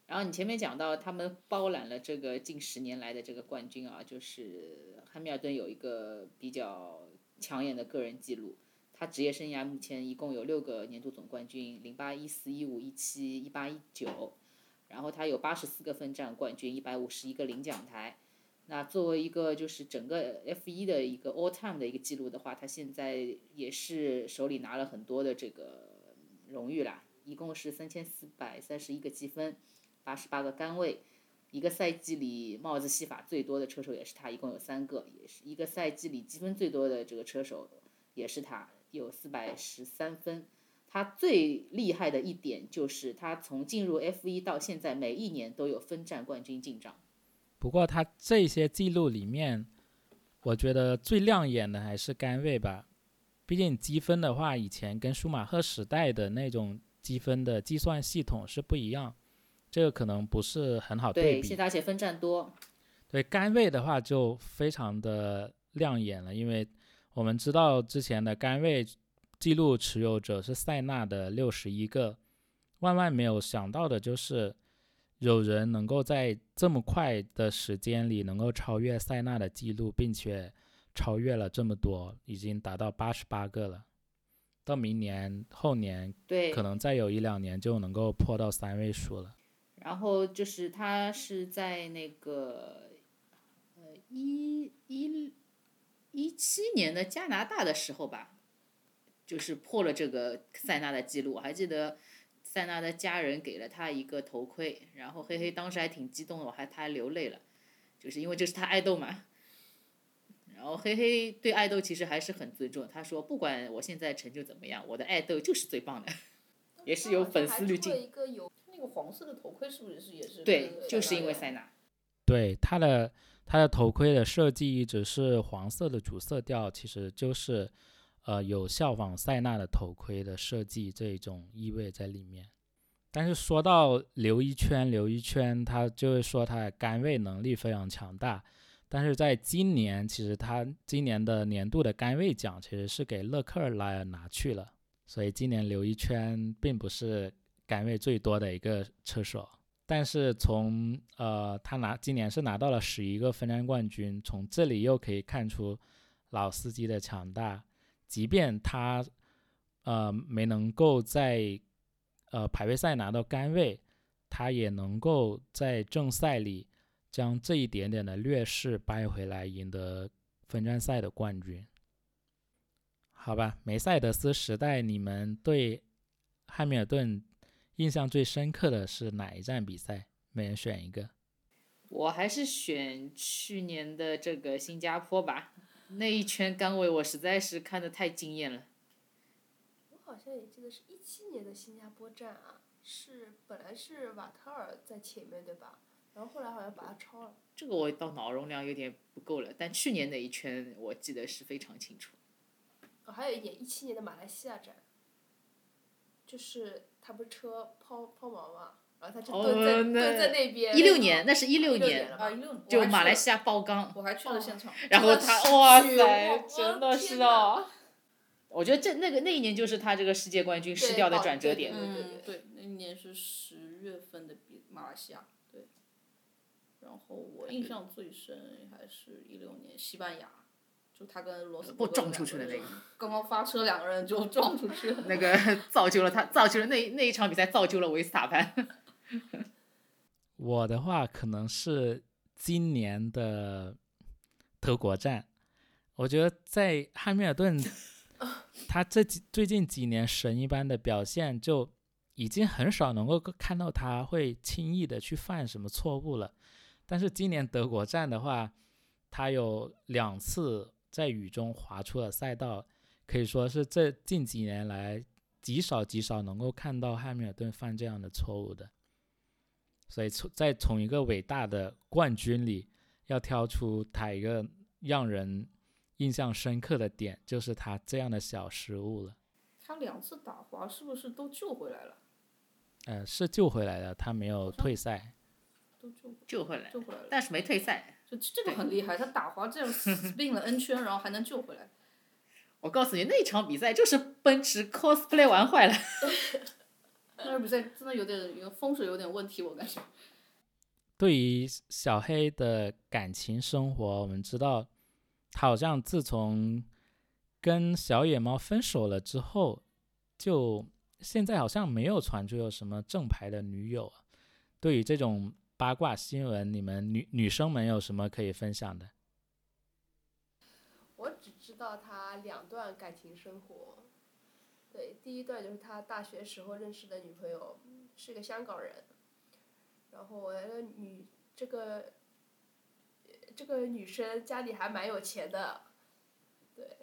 然后你前面讲到他们包揽了这个近十年来的这个冠军啊，就是汉密尔顿有一个比较抢眼的个人记录，他职业生涯目前一共有六个年度总冠军，零八、一四、一五、一七、一八、一九，然后他有八十四个分站冠军，一百五十一个领奖台。那作为一个就是整个 F 一的一个 all time 的一个记录的话，他现在也是手里拿了很多的这个荣誉啦，一共是三千四百三十一个积分，八十八个杆位。一个赛季里帽子戏法最多的车手也是他，一共有三个，也是一个赛季里积分最多的这个车手也是他，有四百十三分。他最厉害的一点就是他从进入 F 一到现在，每一年都有分站冠军进账。不过他这些记录里面，我觉得最亮眼的还是甘位吧。毕竟积分的话，以前跟舒马赫时代的那种积分的计算系统是不一样，这个可能不是很好对，比现。在而且分站多，对甘位的话就非常的亮眼了，因为我们知道之前的甘位记录持有者是塞纳的六十一个，万万没有想到的就是有人能够在这么快的时间里能够超越塞纳的记录，并且超越了这么多，已经达到八十八个了。到明年后年，对，可能再有一两年就能够破到三位数了。然后就是他是在那个呃一一一七年的加拿大的时候吧，就是破了这个塞纳的记录。我还记得塞纳的家人给了他一个头盔，然后黑黑当时还挺激动的，我还他还流泪了，就是因为这是他爱豆嘛。然后黑黑对爱豆其实还是很尊重，他说不管我现在成就怎么样，我的爱豆就是最棒的，也是有粉丝滤镜。一个有那个黄色的头盔是不是也是？对，就是因为塞纳。对他的他的头盔的设计一直是黄色的主色调，其实就是呃有效仿塞纳的头盔的设计这一种意味在里面。但是说到刘一圈，刘一圈他就是说他的杆位能力非常强大，但是在今年其实他今年的年度的杆位奖其实是给勒克莱尔拿去了，所以今年刘一圈并不是杆位最多的一个车手。但是从呃，他拿今年是拿到了十一个分站冠军，从这里又可以看出老司机的强大。即便他呃没能够在呃排位赛拿到杆位，他也能够在正赛里将这一点点的劣势掰回来，赢得分站赛的冠军。好吧，梅赛德斯时代，你们对汉密尔顿印象最深刻的是哪一站比赛？每人选一个。我还是选去年的这个新加坡吧，那一圈杆位我实在是看的太惊艳了。我好像也记得是一七年的新加坡站啊，是本来是瓦特尔在前面对吧？然后后来好像把他超了。这个我到脑容量有点不够了，但去年那一圈我记得是非常清楚。哦，还有一点，一七年的马来西亚站，就是他不是车抛抛锚嘛，然后他就哦蹲在、那蹲在那边。一六年，那是一六年就马来西亚爆缸，我还去了现场，然后他哇塞，真的是哦。我觉得这那个那一年就是他这个世界冠军失掉的转折点。对对对，对，那一年是十月份的比马来西亚，对。然后我印象最深还是一六年西班牙，就他跟罗斯撞出去的那个，刚刚发车两个人就撞出去了。那个造就了他，造就了那那一场比赛，造就了维斯塔潘。我的话可能是今年的德国站，我觉得在汉密尔顿，他这几最近几年神一般的表现，就已经很少能够看到他会轻易的去犯什么错误了。但是今年德国站的话，他有两次在雨中滑出了赛道，可以说是这近几年来极少极少能够看到汉密尔顿犯这样的错误的。所以从在从一个伟大的冠军里，要挑出他一个让人印象深刻的点，就是他这样的小失误了。他两次打滑是不是都救回来了？呃，是救回来的，他没有退赛。都救救回来救，回来了。但是没退赛。就这个很厉害，他打滑这样 spin 了 N 圈，然后还能救回来。我告诉你，那场比赛就是奔驰 cosplay 玩坏了。那场比赛真的有点有风水有点问题，我感觉。对于小黑的感情生活，我们知道，他好像自从跟小野猫分手了之后，就现在好像没有传出有什么正牌的女友啊。对于这种八卦新闻，你们女女生们有什么可以分享的？我只知道他两段感情生活。对，第一段就是他大学时候认识的女朋友，是个香港人。然后我觉得女这个这个女生家里还蛮有钱的，对。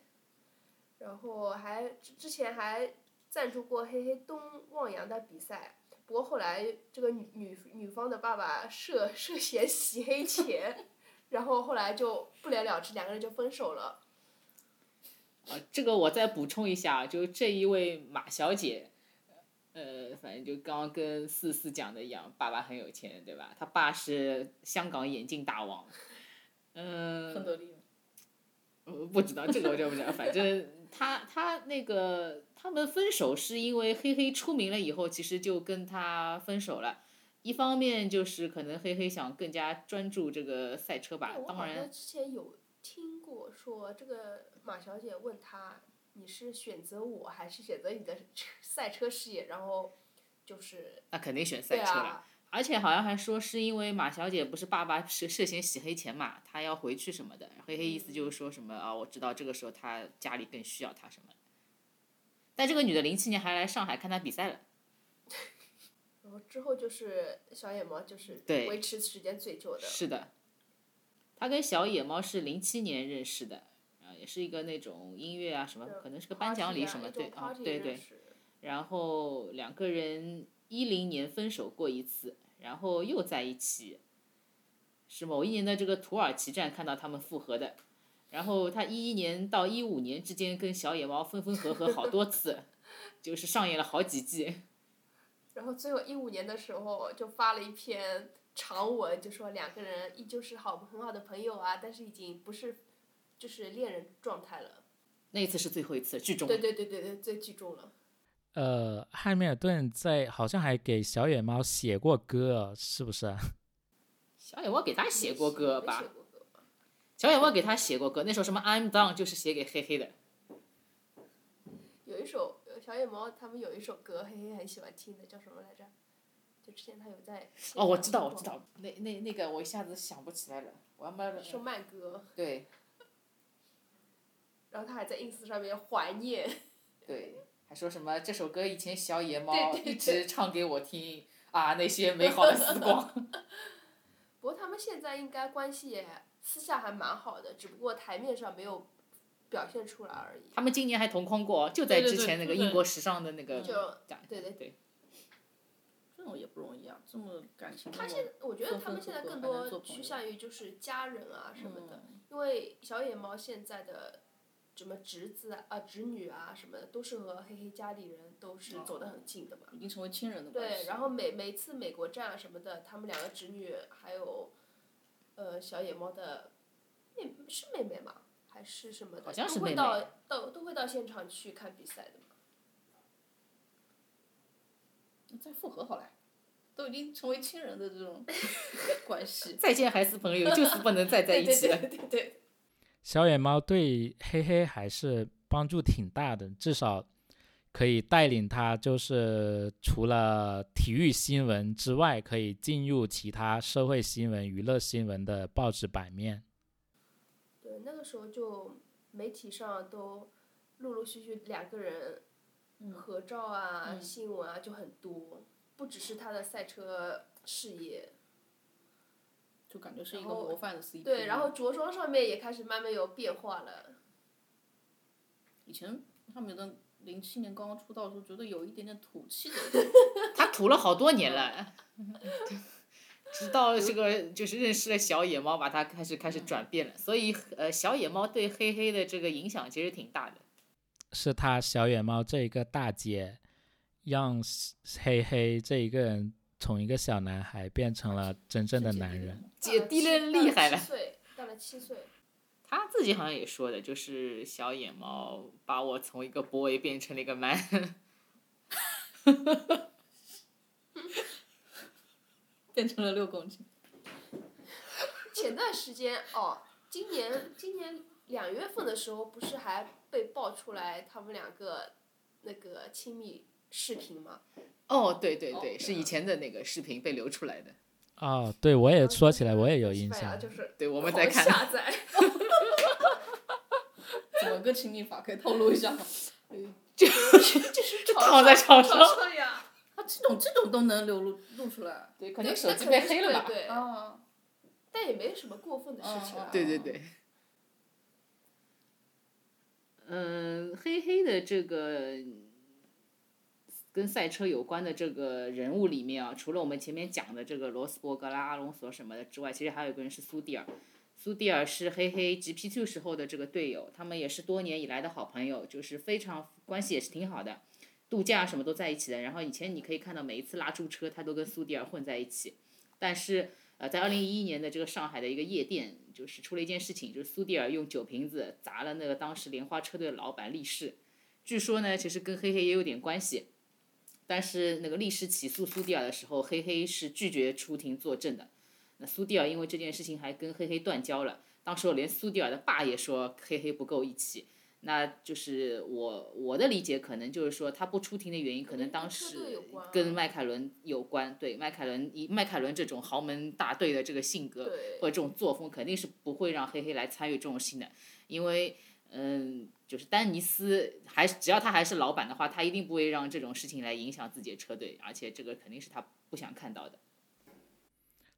然后还之之前还赞助过黑黑东望洋的比赛，不过后来这个女女女方的爸爸涉涉嫌洗黑钱，然后后来就不了了之，两个人就分手了。啊，这个我再补充一下，就这一位马小姐，呃，反正就刚刚跟四四讲的一样，爸爸很有钱，对吧？他爸是香港眼镜大王，嗯、呃，不知道这个我就不知道，反正 他他那个他们分手是因为黑黑出名了以后，其实就跟他分手了。一方面就是可能黑黑想更加专注这个赛车吧当然之前有听过说，这个马小姐问他，你是选择我还是选择你的赛车事业？然后就是那肯定选赛车了。啊，而且好像还说是因为马小姐不是爸爸涉涉嫌洗黑钱嘛，她要回去什么的。黑黑意思就是说什么啊，我知道这个时候她家里更需要她什么。但这个女的零七年还来上海看她比赛了，然后之后就是小野猫，就是对维持时间最久的。是的，她跟小野猫是零七年认识的，啊，也是一个那种音乐啊什么，可能是个颁奖礼什么，对啊，对对。然后两个人一零年分手过一次，然后又在一起，是某一年的这个土耳其站看到他们复合的。然后他一一年到一五年之间跟小野猫分分合合好多次，就是上演了好几季。然后最后一五年的时候就发了一篇长文，就说两个人依旧是好很好的朋友啊，但是已经不是就是恋人状态了。那一次是最后一次，剧终对对对对对，最剧终了。呃，汉密尔顿在好像还给小野猫写过歌，是不是啊？小野猫给他写过歌吧没写？过歌吧？小野猫给他写过歌，那首什么 I'm Down 就是写给黑黑的。有一首小野猫他们有一首歌，黑黑很喜欢听的，叫什么来着？就之前他有在哦，我知道，我知道，那那那个我一下子想不起来了，我要慢慢歌，对 然后他还在 ins 上面怀念。对，还说什么这首歌以前小野猫一直唱给我听啊，那些美好的时光。不过他们现在应该关系也私下还蛮好的，只不过台面上没有表现出来而已。他们今年还同框过，就在之前那个英国时尚的那个对对对，这种也不容易啊，这么感情。他现我觉得他们现在更多趋向于就是家人啊什么的，嗯因为小野猫现在的什么侄子啊、啊侄女啊什么的，都是和黑黑家里人都是走得很近的嘛。已经成为亲人的关系。对，然后每每次美国站啊什么的，他们两个侄女还有，呃，小野猫的妹是妹妹吗？还是什么的？好像是都会到到都会到现场去看比赛的嘛。再复合好了，都已经成为亲人的这种 关系。再见还是朋友，就是不能再在一起了。对对对对 小野猫对黑黑还是帮助挺大的，至少可以带领他，就是除了体育新闻之外，可以进入其他社会新闻、娱乐新闻的报纸版面。对，那个时候就媒体上都陆陆续续两个人合照啊、嗯新闻啊就很多，不只是他的赛车事业。就感觉是一个模范的 CP。对，然后着装上面也开始慢慢有变化了。以前他们的零七年刚刚出道的时候，觉得有一点点土气的。他土了好多年了，直到这个就是认识了小野猫，把他开始开始转变了。所以呃，小野猫对黑黑的这个影响其实挺大的。是他小野猫这一个大姐让黑黑这一个人从一个小男孩变成了真正的男人。姐弟恋厉害了七岁，到了七岁，他自己好像也说的，就是小野猫把我从一个 boy 变成了一个 man。变成了六公斤。前段时间哦，今年今年两月份的时候，不是还被爆出来他们两个那个亲密视频吗？哦，对对哦对，是以前的那个视频被流出来的。哦，对，我也说起来，我也有印象。就是对，我我们在看。下载，怎么个亲密法？可以透露一下吗？就是躺在床上上呀。啊，这种这种都能流露露出来对，可对能手机被黑了吧？对？但也没什么过分的事情啊。对对对。嗯，黑黑的这个跟赛车有关的这个人物里面啊，除了我们前面讲的这个罗斯伯格拉、阿隆索什么的之外，其实还有一个人是苏蒂尔。苏蒂尔是黑黑 GP Two 时候的这个队友，他们也是多年以来的好朋友，就是非常关系也是挺好的，度假什么都在一起的。然后以前你可以看到每一次拉住车，他都跟苏蒂尔混在一起。但是呃，在二零一一年的这个上海的一个夜店，就是出了一件事情，就是苏蒂尔用酒瓶子砸了那个当时莲花车队的老板力士。据说呢，其实跟黑黑也有点关系。但是那个力士起诉苏蒂尔的时候，黑黑是拒绝出庭作证的。那苏蒂尔因为这件事情还跟黑黑断交了，当时连苏蒂尔的爸也说黑黑不够义气。那就是我我的理解，可能就是说他不出庭的原因，可能当时跟迈凯伦有关。对，迈凯伦以迈凯伦这种豪门大队的这个性格对或者这种作风，肯定是不会让黑黑来参与这种事情的，因为嗯，就是丹尼斯还是只要他还是老板的话，他一定不会让这种事情来影响自己的车队，而且这个肯定是他不想看到的。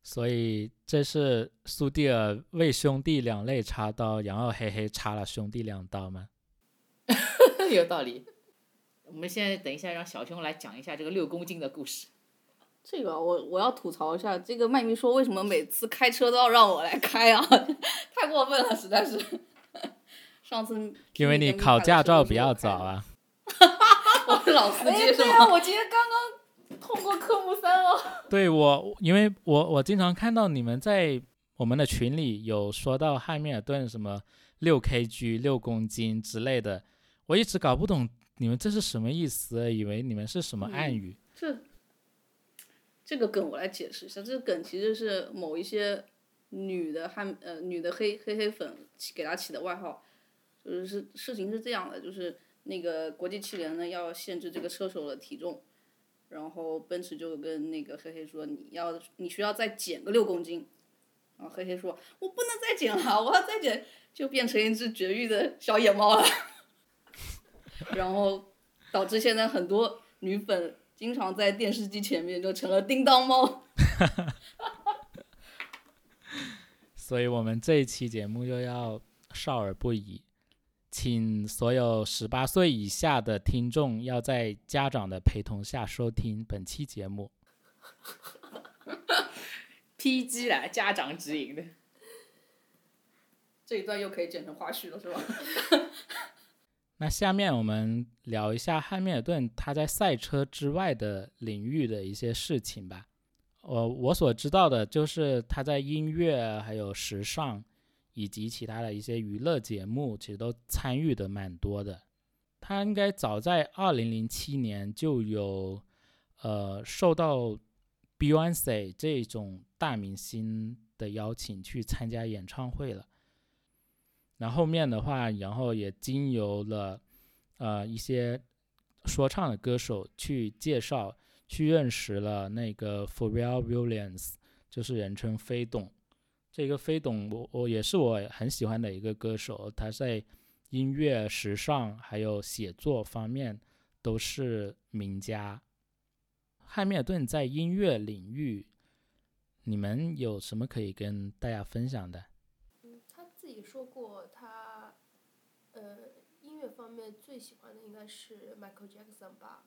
所以这是苏蒂尔为兄弟两肋插刀，然后黑黑插了兄弟两刀吗？有道理。我们现在等一下让小熊来讲一下这个六公斤的故事。这个我我要吐槽一下，这个麦咪说为什么每次开车都要让我来开啊？太过分了，实在是。上次因为你考驾照比较早，啊。我是老司机是对啊，我今天刚刚通过科目三哦。对我，因为我我经常看到你们在我们的群里有说到汉密尔顿什么六 kg 六公斤之类的，我一直搞不懂你们这是什么意思，以为你们是什么暗语。这这个梗我来解释一下，这个梗其实是某一些女的汉呃女的黑黑黑粉起给他起的外号，就是是事情是这样的，就是那个国际汽联呢要限制这个车手的体重，然后奔驰就跟那个黑黑说你要你需要再减个六公斤，然后黑黑说我不能再减了，我要再减就变成一只绝育的小野猫了，然后导致现在很多女粉经常在电视机前面就成了叮当猫。所以我们这一期节目又要少儿不宜，请所有十八岁以下的听众要在家长的陪同下收听本期节目。PG 啦，家长指引的。这一段又可以剪成花絮了，是吧？那下面我们聊一下汉密尔顿他在赛车之外的领域的一些事情吧。呃，我所知道的就是他在音乐、还有时尚以及其他的一些娱乐节目，其实都参与的蛮多的。他应该早在二零零七年就有呃受到 Beyonce 这种大明星的邀请去参加演唱会了。然后面的话，然后也经由了呃一些说唱的歌手去介绍，去认识了那个 Forreal Williams，就是人称飞董。这个飞董我我也是我很喜欢的一个歌手，他在音乐、时尚还有写作方面都是名家。汉密尔顿在音乐领域，你们有什么可以跟大家分享的？自己说过，他呃音乐方面最喜欢的应该是 Michael Jackson 吧。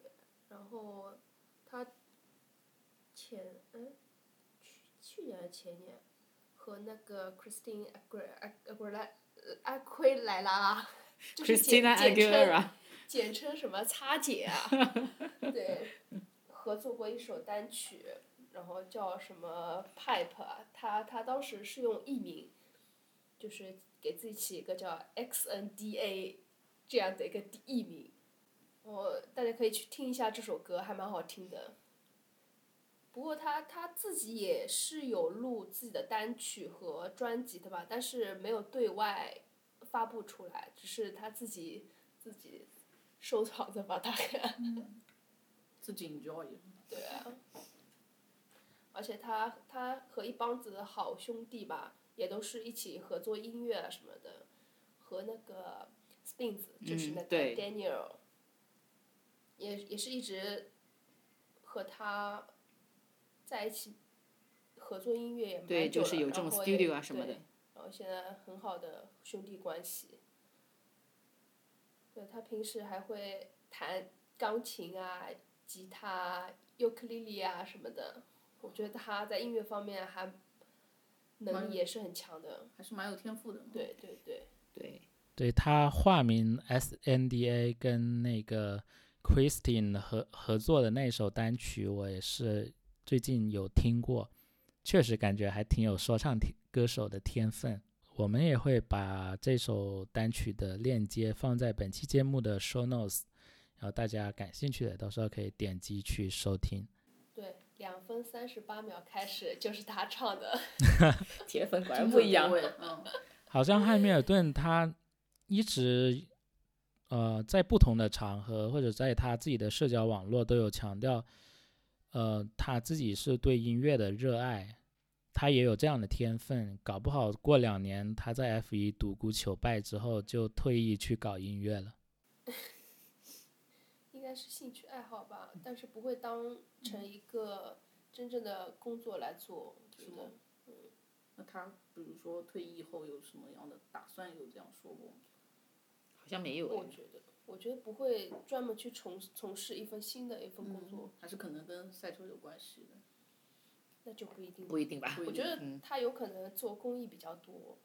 对，然后他前嗯去去年还是前年和那个 Christine Aguilera 阿圭莱阿奎莱拉，就是简称 Aguilera，简称什么擦姐啊？对，合作过一首单曲，然后叫什么 Pipe 啊？他他当时是用艺名，就是给自己起一个叫 X N D A 这样的一个艺名。我大家可以去听一下这首歌，还蛮好听的。不过他他自己也是有录自己的单曲和专辑的吧，但是没有对外发布出来，只是他自己自己收藏着吧，大概。自己 enjoy。对啊。而且他他和一帮子的好兄弟吧，也都是一起合作音乐啊什么的，和那个 Spins 就是那个 Daniel，、也也是一直和他在一起合作音乐也蛮对，久了就是有这种然后也 studio 啊什么对的。然后现在很好的兄弟关系。对他平时还会弹钢琴啊、吉他、尤克里里啊什么的，我觉得他在音乐方面还能蛮力也是很强的。还是蛮有天赋的。对对对，对，对他化名 S N D A 跟那个 Christine 合合作的那首单曲，我也是最近有听过，确实感觉还挺有说唱歌手的天分。我们也会把这首单曲的链接放在本期节目的 show notes，然后大家感兴趣的到时候可以点击去收听。对，两分三十八秒开始就是他唱的。铁粉果然不一样。嗯，好像汉密尔顿他一直呃在不同的场合或者在他自己的社交网络都有强调，呃他自己是对音乐的热爱，他也有这样的天分，搞不好过两年他在 F 一独孤求败之后就退役去搞音乐了。应该是兴趣爱好吧，但是不会当成一个真正的工作来做，我觉是吗得。那他比如说退役后有什么样的打算？有这样说过吗？好像没有哎。我觉得，我觉得不会专门去从从事一份新的一份工作，还是可能跟赛车有关系的？那就不一定。不一定吧我觉得嗯他有可能做公益比较多。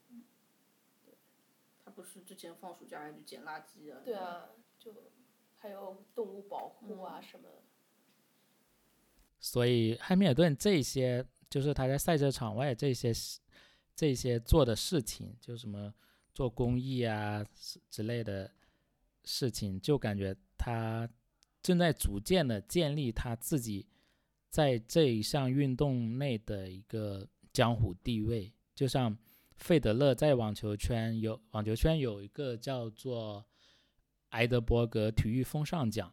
他不是之前放暑假还去捡垃圾啊？对。啊，就还有动物保护啊什么。所以汉密尔顿这些就是他在赛车场外这些事这些做的事情，就什么做公益啊之之类的事情，就感觉他正在逐渐的建立他自己在这一项运动内的一个江湖地位。就像费德勒在网球圈有网球圈有一个叫做埃德伯格体育风尚奖。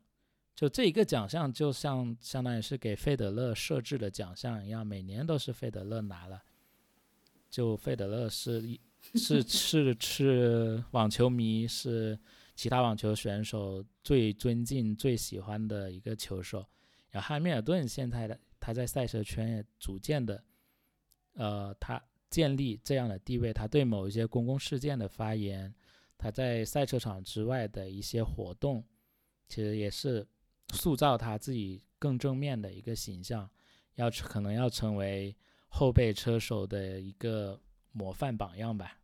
就这一个奖项，就像相当于是给费德勒设置的奖项一样，每年都是费德勒拿了。就费德勒是一是是是网球迷，是其他网球选手最尊敬、最喜欢的一个球手。然后汉密尔顿现在的他在赛车圈也逐渐的，呃，他建立这样的地位，他对某一些公共事件的发言，他在赛车场之外的一些活动，其实也是塑造他自己更正面的一个形象，要可能要成为后备车手的一个模范榜样吧。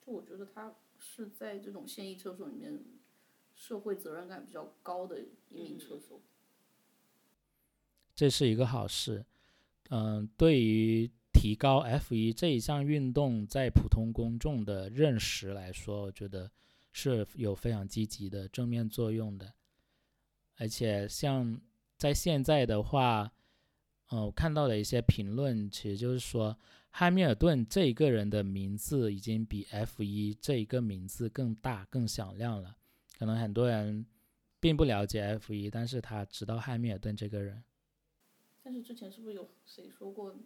就我觉得他是在这种现役车手里面，社会责任感比较高的一名车手。这是一个好事。嗯，对于提高 F 一这一项运动在普通公众的认识来说，我觉得是有非常积极的正面作用的。而且像在现在的话，嗯、我看到的一些评论，其实就是说，汉密尔顿这一个人的名字已经比 F 一这一个名字更大、更响亮了。可能很多人并不了解 F 一，但是他知道汉密尔顿这个人。但是之前是不是有谁说过，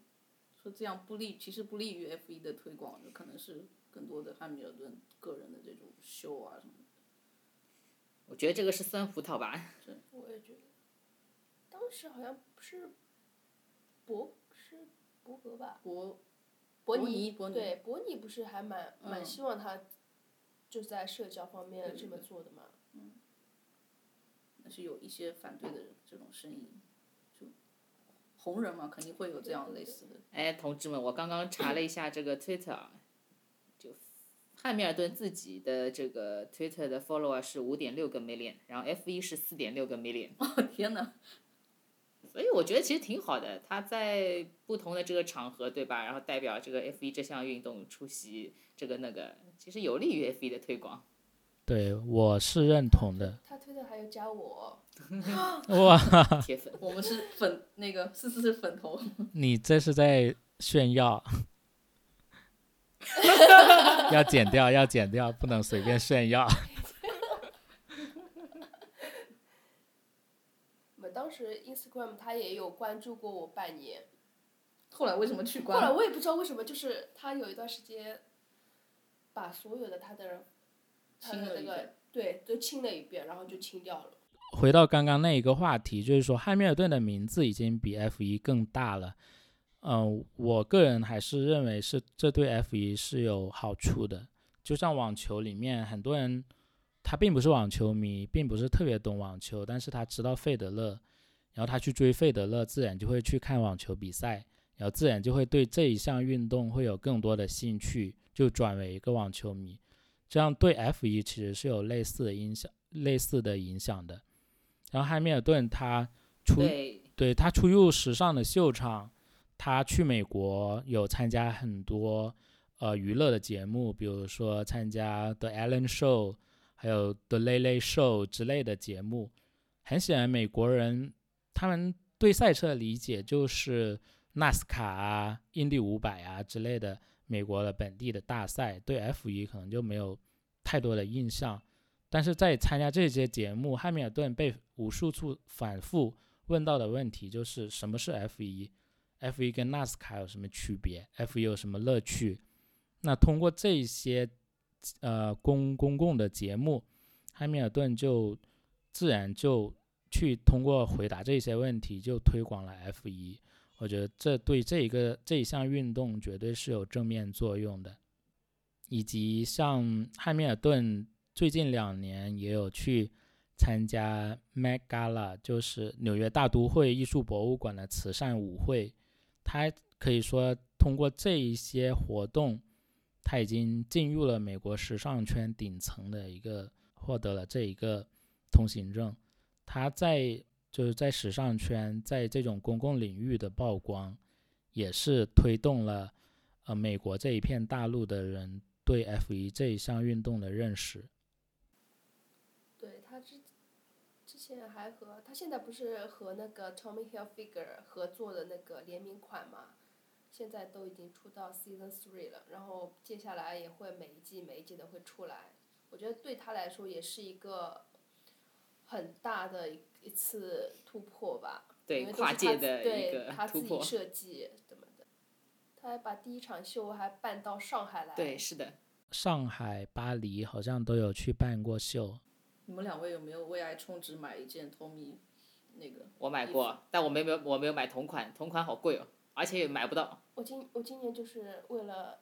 说这样不利，其实不利于 F 一的推广的，可能是更多的汉密尔顿个人的这种秀啊什么的。我觉得这个是酸葡萄吧。我也觉得，当时好像不是博是博格吧？博伯伯尼伯尼对伯尼不是还蛮蛮嗯希望他就在社交方面这么做的嘛？嗯但是有一些反对的这种声音，就红人嘛，肯定会有这样类似的。哎，同志们，我刚刚查了一下这个 Twitter，啊，就汉密尔顿自己的这个 Twitter 的 follower 是五点六个 million，然后 F 一是四点六个 million，哦天哪，所以我觉得其实挺好的。他在不同的这个场合，对吧？然后代表这个 F 一这项运动出席这个那个，其实有利于 F 一的推广。对，我是认同的。他推特还有加我，哇，铁粉，我们是粉那个四四是粉头，你这是在炫耀，要剪掉，要剪掉，不能随便炫耀。我当时 Instagram 他也有关注过我半年，后来为什么去关后？来我也不知道为什么，就是他有一段时间把所有的他的他清的那个了一遍对都清了一遍，然后就清掉了。回到刚刚那一个话题，就是说汉密尔顿的名字已经比 F 一更大了。嗯、我个人还是认为是这对 F 一是有好处的。就像网球里面，很多人他并不是网球迷，并不是特别懂网球，但是他知道费德勒，然后他去追费德勒，自然就会去看网球比赛，然后自然就会对这一项运动会有更多的兴趣，就转为一个网球迷。这样对 F 一其实是有类似的影响，类似的影响的。然后汉密尔顿他出对，对他出入时尚的秀场，他去美国有参加很多呃娱乐的节目，比如说参加 The Ellen Show，还有 The Late Late Show 之类的节目。很显然，美国人他们对赛车的理解就是纳斯卡啊、印第五百啊之类的美国的本地的大赛，对 F 一可能就没有太多的印象。但是在参加这些节目，汉密尔顿被无数处反复问到的问题就是什么是 F 一？F 一跟纳斯卡有什么区别？F 一有什么乐趣？那通过这些呃公公共的节目，汉密尔顿就自然就去通过回答这些问题，就推广了 F 一。我觉得这对这一个这一项运动绝对是有正面作用的，以及像汉密尔顿最近两年也有去参加 Met Gala，就是纽约大都会艺术博物馆的慈善舞会。他可以说通过这一些活动，他已经进入了美国时尚圈顶层的一个，获得了这一个通行证。他在就是在时尚圈，在这种公共领域的曝光，也是推动了呃美国这一片大陆的人对 F 一这一项运动的认识。对他之之前还和他现在不是和那个 Tommy Hilfiger 合作的那个联名款嘛，现在都已经出到 Season Three 了，然后接下来也会每一季每一季的会出来，我觉得对他来说也是一个很大的一次突破吧。对因为是他跨界自的一个对他突破自己设计什么的，他还把第一场秀还办到上海来。对，是的，上海、巴黎好像都有去办过秀。你们两位有没有为爱充值买一件 Tommy 那个？我买过，但我没有我没有买同款，同款好贵哦，而且也买不到。我今我今年就是为了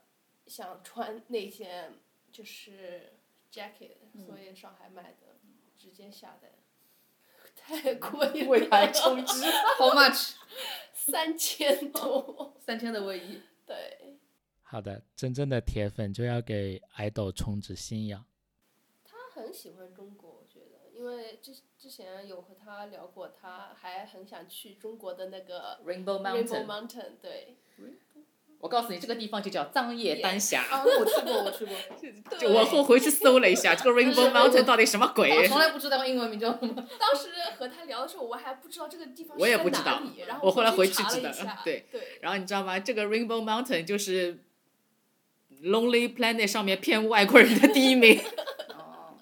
想穿那件就是 jacket，、所以上海买的，直接下单，太贵了，为爱充值，How much？三千多，三千的卫衣。对，好的，真正的铁粉就要给爱豆充值信仰。他很喜欢中国，我觉得，因为之之前有和他聊过，他还很想去中国的那个 Rainbow Rainbow Mountain，Mountain，对，我告诉你，这个地方就叫藏叶丹霞。啊，我去过，我去过。就我后回去搜了一下，这个 Rainbow Mountain 到底什么鬼？我从来不知道英文名叫什么。当时和他聊的时候，我还不知道这个地方我也是不知道在哪里，然后我后来回去知道了一下，对对，然后你知道吗？这个 Rainbow Mountain 就是 Lonely Planet 上面骗外国人的第一名。哦，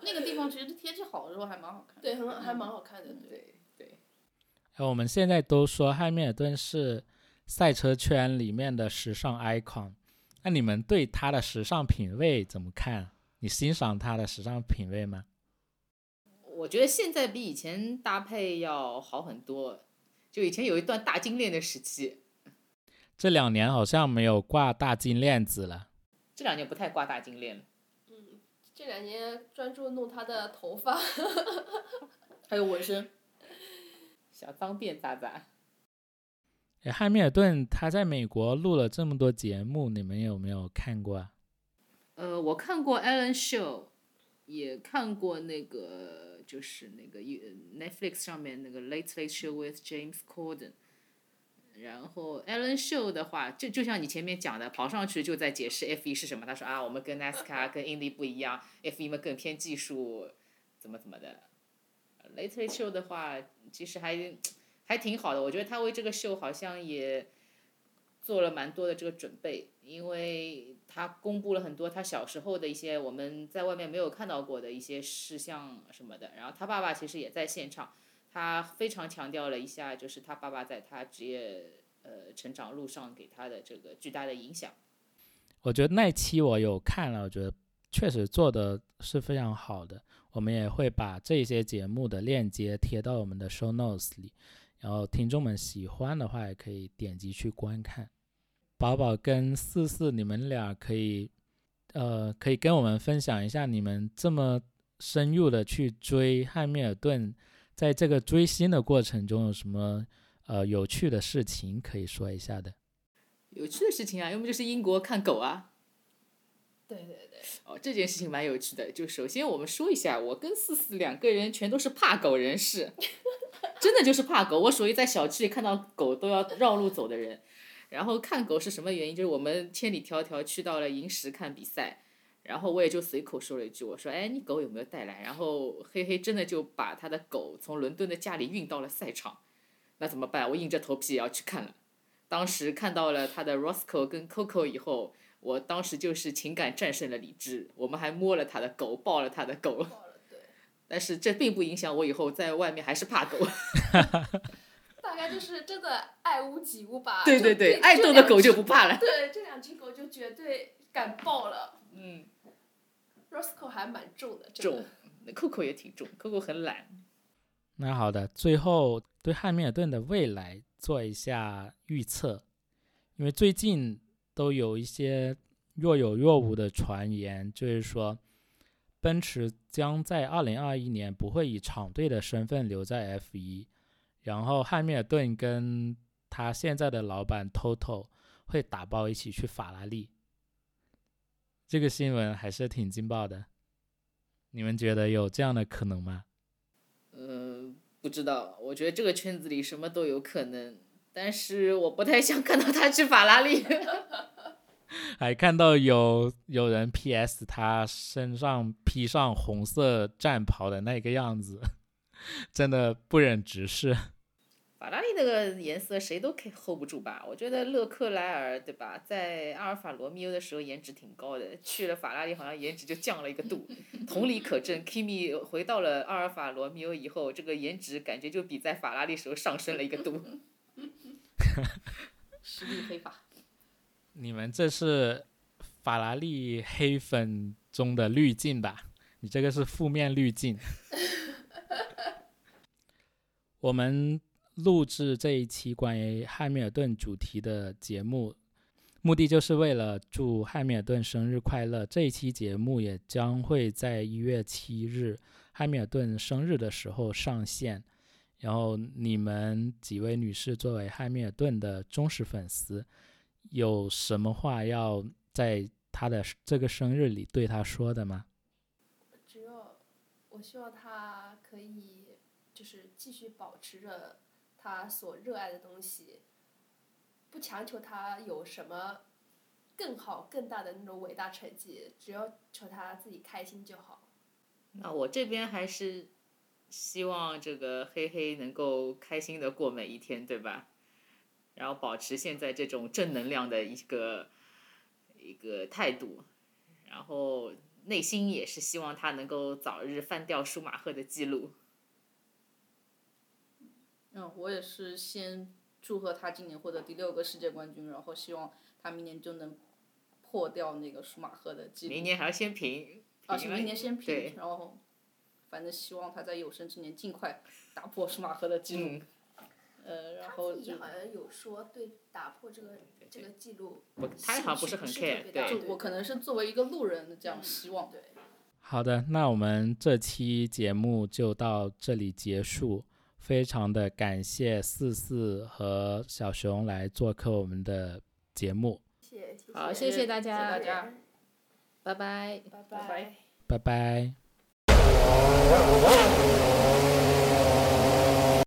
那个地方其实天气好的时候还蛮好看。对，很还蛮好看的，对。对我们现在都说汉密尔顿是赛车圈里面的时尚 icon，那你们对他的时尚品味怎么看？你欣赏他的时尚品味吗？我觉得现在比以前搭配要好很多。就以前有一段大金链的时期，这两年好像没有挂大金链子了。这两年不太挂大金链了。这两年专注弄他的头发，还有纹身。小脏辫渣渣。诶汉密尔顿他在美国录了这么多节目，你们有没有看过啊？呃，我看过 Alan Show，也看过那个就是那个 Netflix 上面那个 Late Late Show with James Corden。然后 Alan Show 的话，就就像你前面讲的，跑上去就在解释 F 1是什么。他说啊，我们跟 NASCAR 跟 Indy 不一样，F 1嘛更偏技术，怎么怎么的。Late Late Show 的话，其实还还挺好的，我觉得他为这个秀好像也做了蛮多的这个准备，因为他公布了很多他小时候的一些我们在外面没有看到过的一些事项什么的。然后他爸爸其实也在现场，他非常强调了一下，就是他爸爸在他职业呃成长路上给他的这个巨大的影响。我觉得那期我有看了，我觉得确实做的是非常好的。我们也会把这些节目的链接贴到我们的 show notes 里，然后听众们喜欢的话也可以点击去观看。宝宝跟四四，你们俩可以，呃，可以跟我们分享一下你们这么深入的去追汉密尔顿，在这个追星的过程中有什么呃有趣的事情可以说一下的？有趣的事情啊，要么就是英国看狗啊。对对对，哦，这件事情蛮有趣的。就首先我们说一下，我跟四四两个人全都是怕狗人士，真的就是怕狗。我属于在小区里看到狗都要绕路走的人。然后看狗是什么原因？就是我们千里迢迢去到了银石看比赛，然后我也就随口说了一句，我说：“哎，你狗有没有带来？”然后黑黑真的就把他的狗从伦敦的家里运到了赛场。那怎么办？我硬着头皮也要去看了。当时看到了他的 Roscoe 跟 Coco 以后。我当时就是情感战胜了理智，我们还摸了他的狗，抱了他的狗，但是这并不影响我以后在外面还是怕狗。大概就是真的爱屋及乌吧。对对对，爱动的狗就不怕了。对，这两只狗就绝对敢抱了。嗯，Roscoe 还蛮重的重。那 Coco 也挺重，Coco 很懒。那好的，最后对汉密尔顿的未来做一下预测，因为最近都有一些若有若无的传言，就是说奔驰将在二零二一年不会以厂队的身份留在 F 一，然后汉密尔顿跟他现在的老板 Toto 会打包一起去法拉利。这个新闻还是挺劲爆的，你们觉得有这样的可能吗？嗯，不知道，我觉得这个圈子里什么都有可能，但是我不太想看到他去法拉利。还看到有有人 PS 他身上披上红色战袍的那个样子，真的不忍直视。法拉利那个颜色谁都可以 hold 不住吧？我觉得勒克莱尔对吧，在阿尔法罗密欧的时候颜值挺高的，去了法拉利好像颜值就降了一个度。同理可证，Kimi 回到了阿尔法罗密欧以后，这个颜值感觉就比在法拉利时候上升了一个度。实力黑法。你们这是法拉利黑粉中的滤镜吧？你这个是负面滤镜。我们录制这一期关于汉密尔顿主题的节目，目的就是为了祝汉密尔顿生日快乐。这一期节目也将会在一月七日汉密尔顿生日的时候上线。然后你们几位女士作为汉密尔顿的忠实粉丝，有什么话要在他的这个生日里对他说的吗？只有我希望他可以就是继续保持着他所热爱的东西，不强求他有什么更好、更大的那种伟大成绩，只要求他自己开心就好。那我这边还是希望这个黑黑能够开心的过每一天，对吧？然后保持现在这种正能量的一个一个态度，然后内心也是希望他能够早日翻掉舒马赫的记录。嗯，我也是先祝贺他今年获得第六个世界冠军，然后希望他明年就能破掉那个舒马赫的记录。明年还要先平，啊，平是明年先对平，然后反正希望他在有生之年尽快打破舒马赫的记录。嗯，呃，然后就好像有说对打破这个这个记录，不，他好像不是很 care，就我可能是作为一个路人的这样希望。对。好的，那我们这期节目就到这里结束。非常的感谢四四和小熊来做客我们的节目。谢谢，好谢谢大家谢谢大家拜拜。拜拜拜拜拜。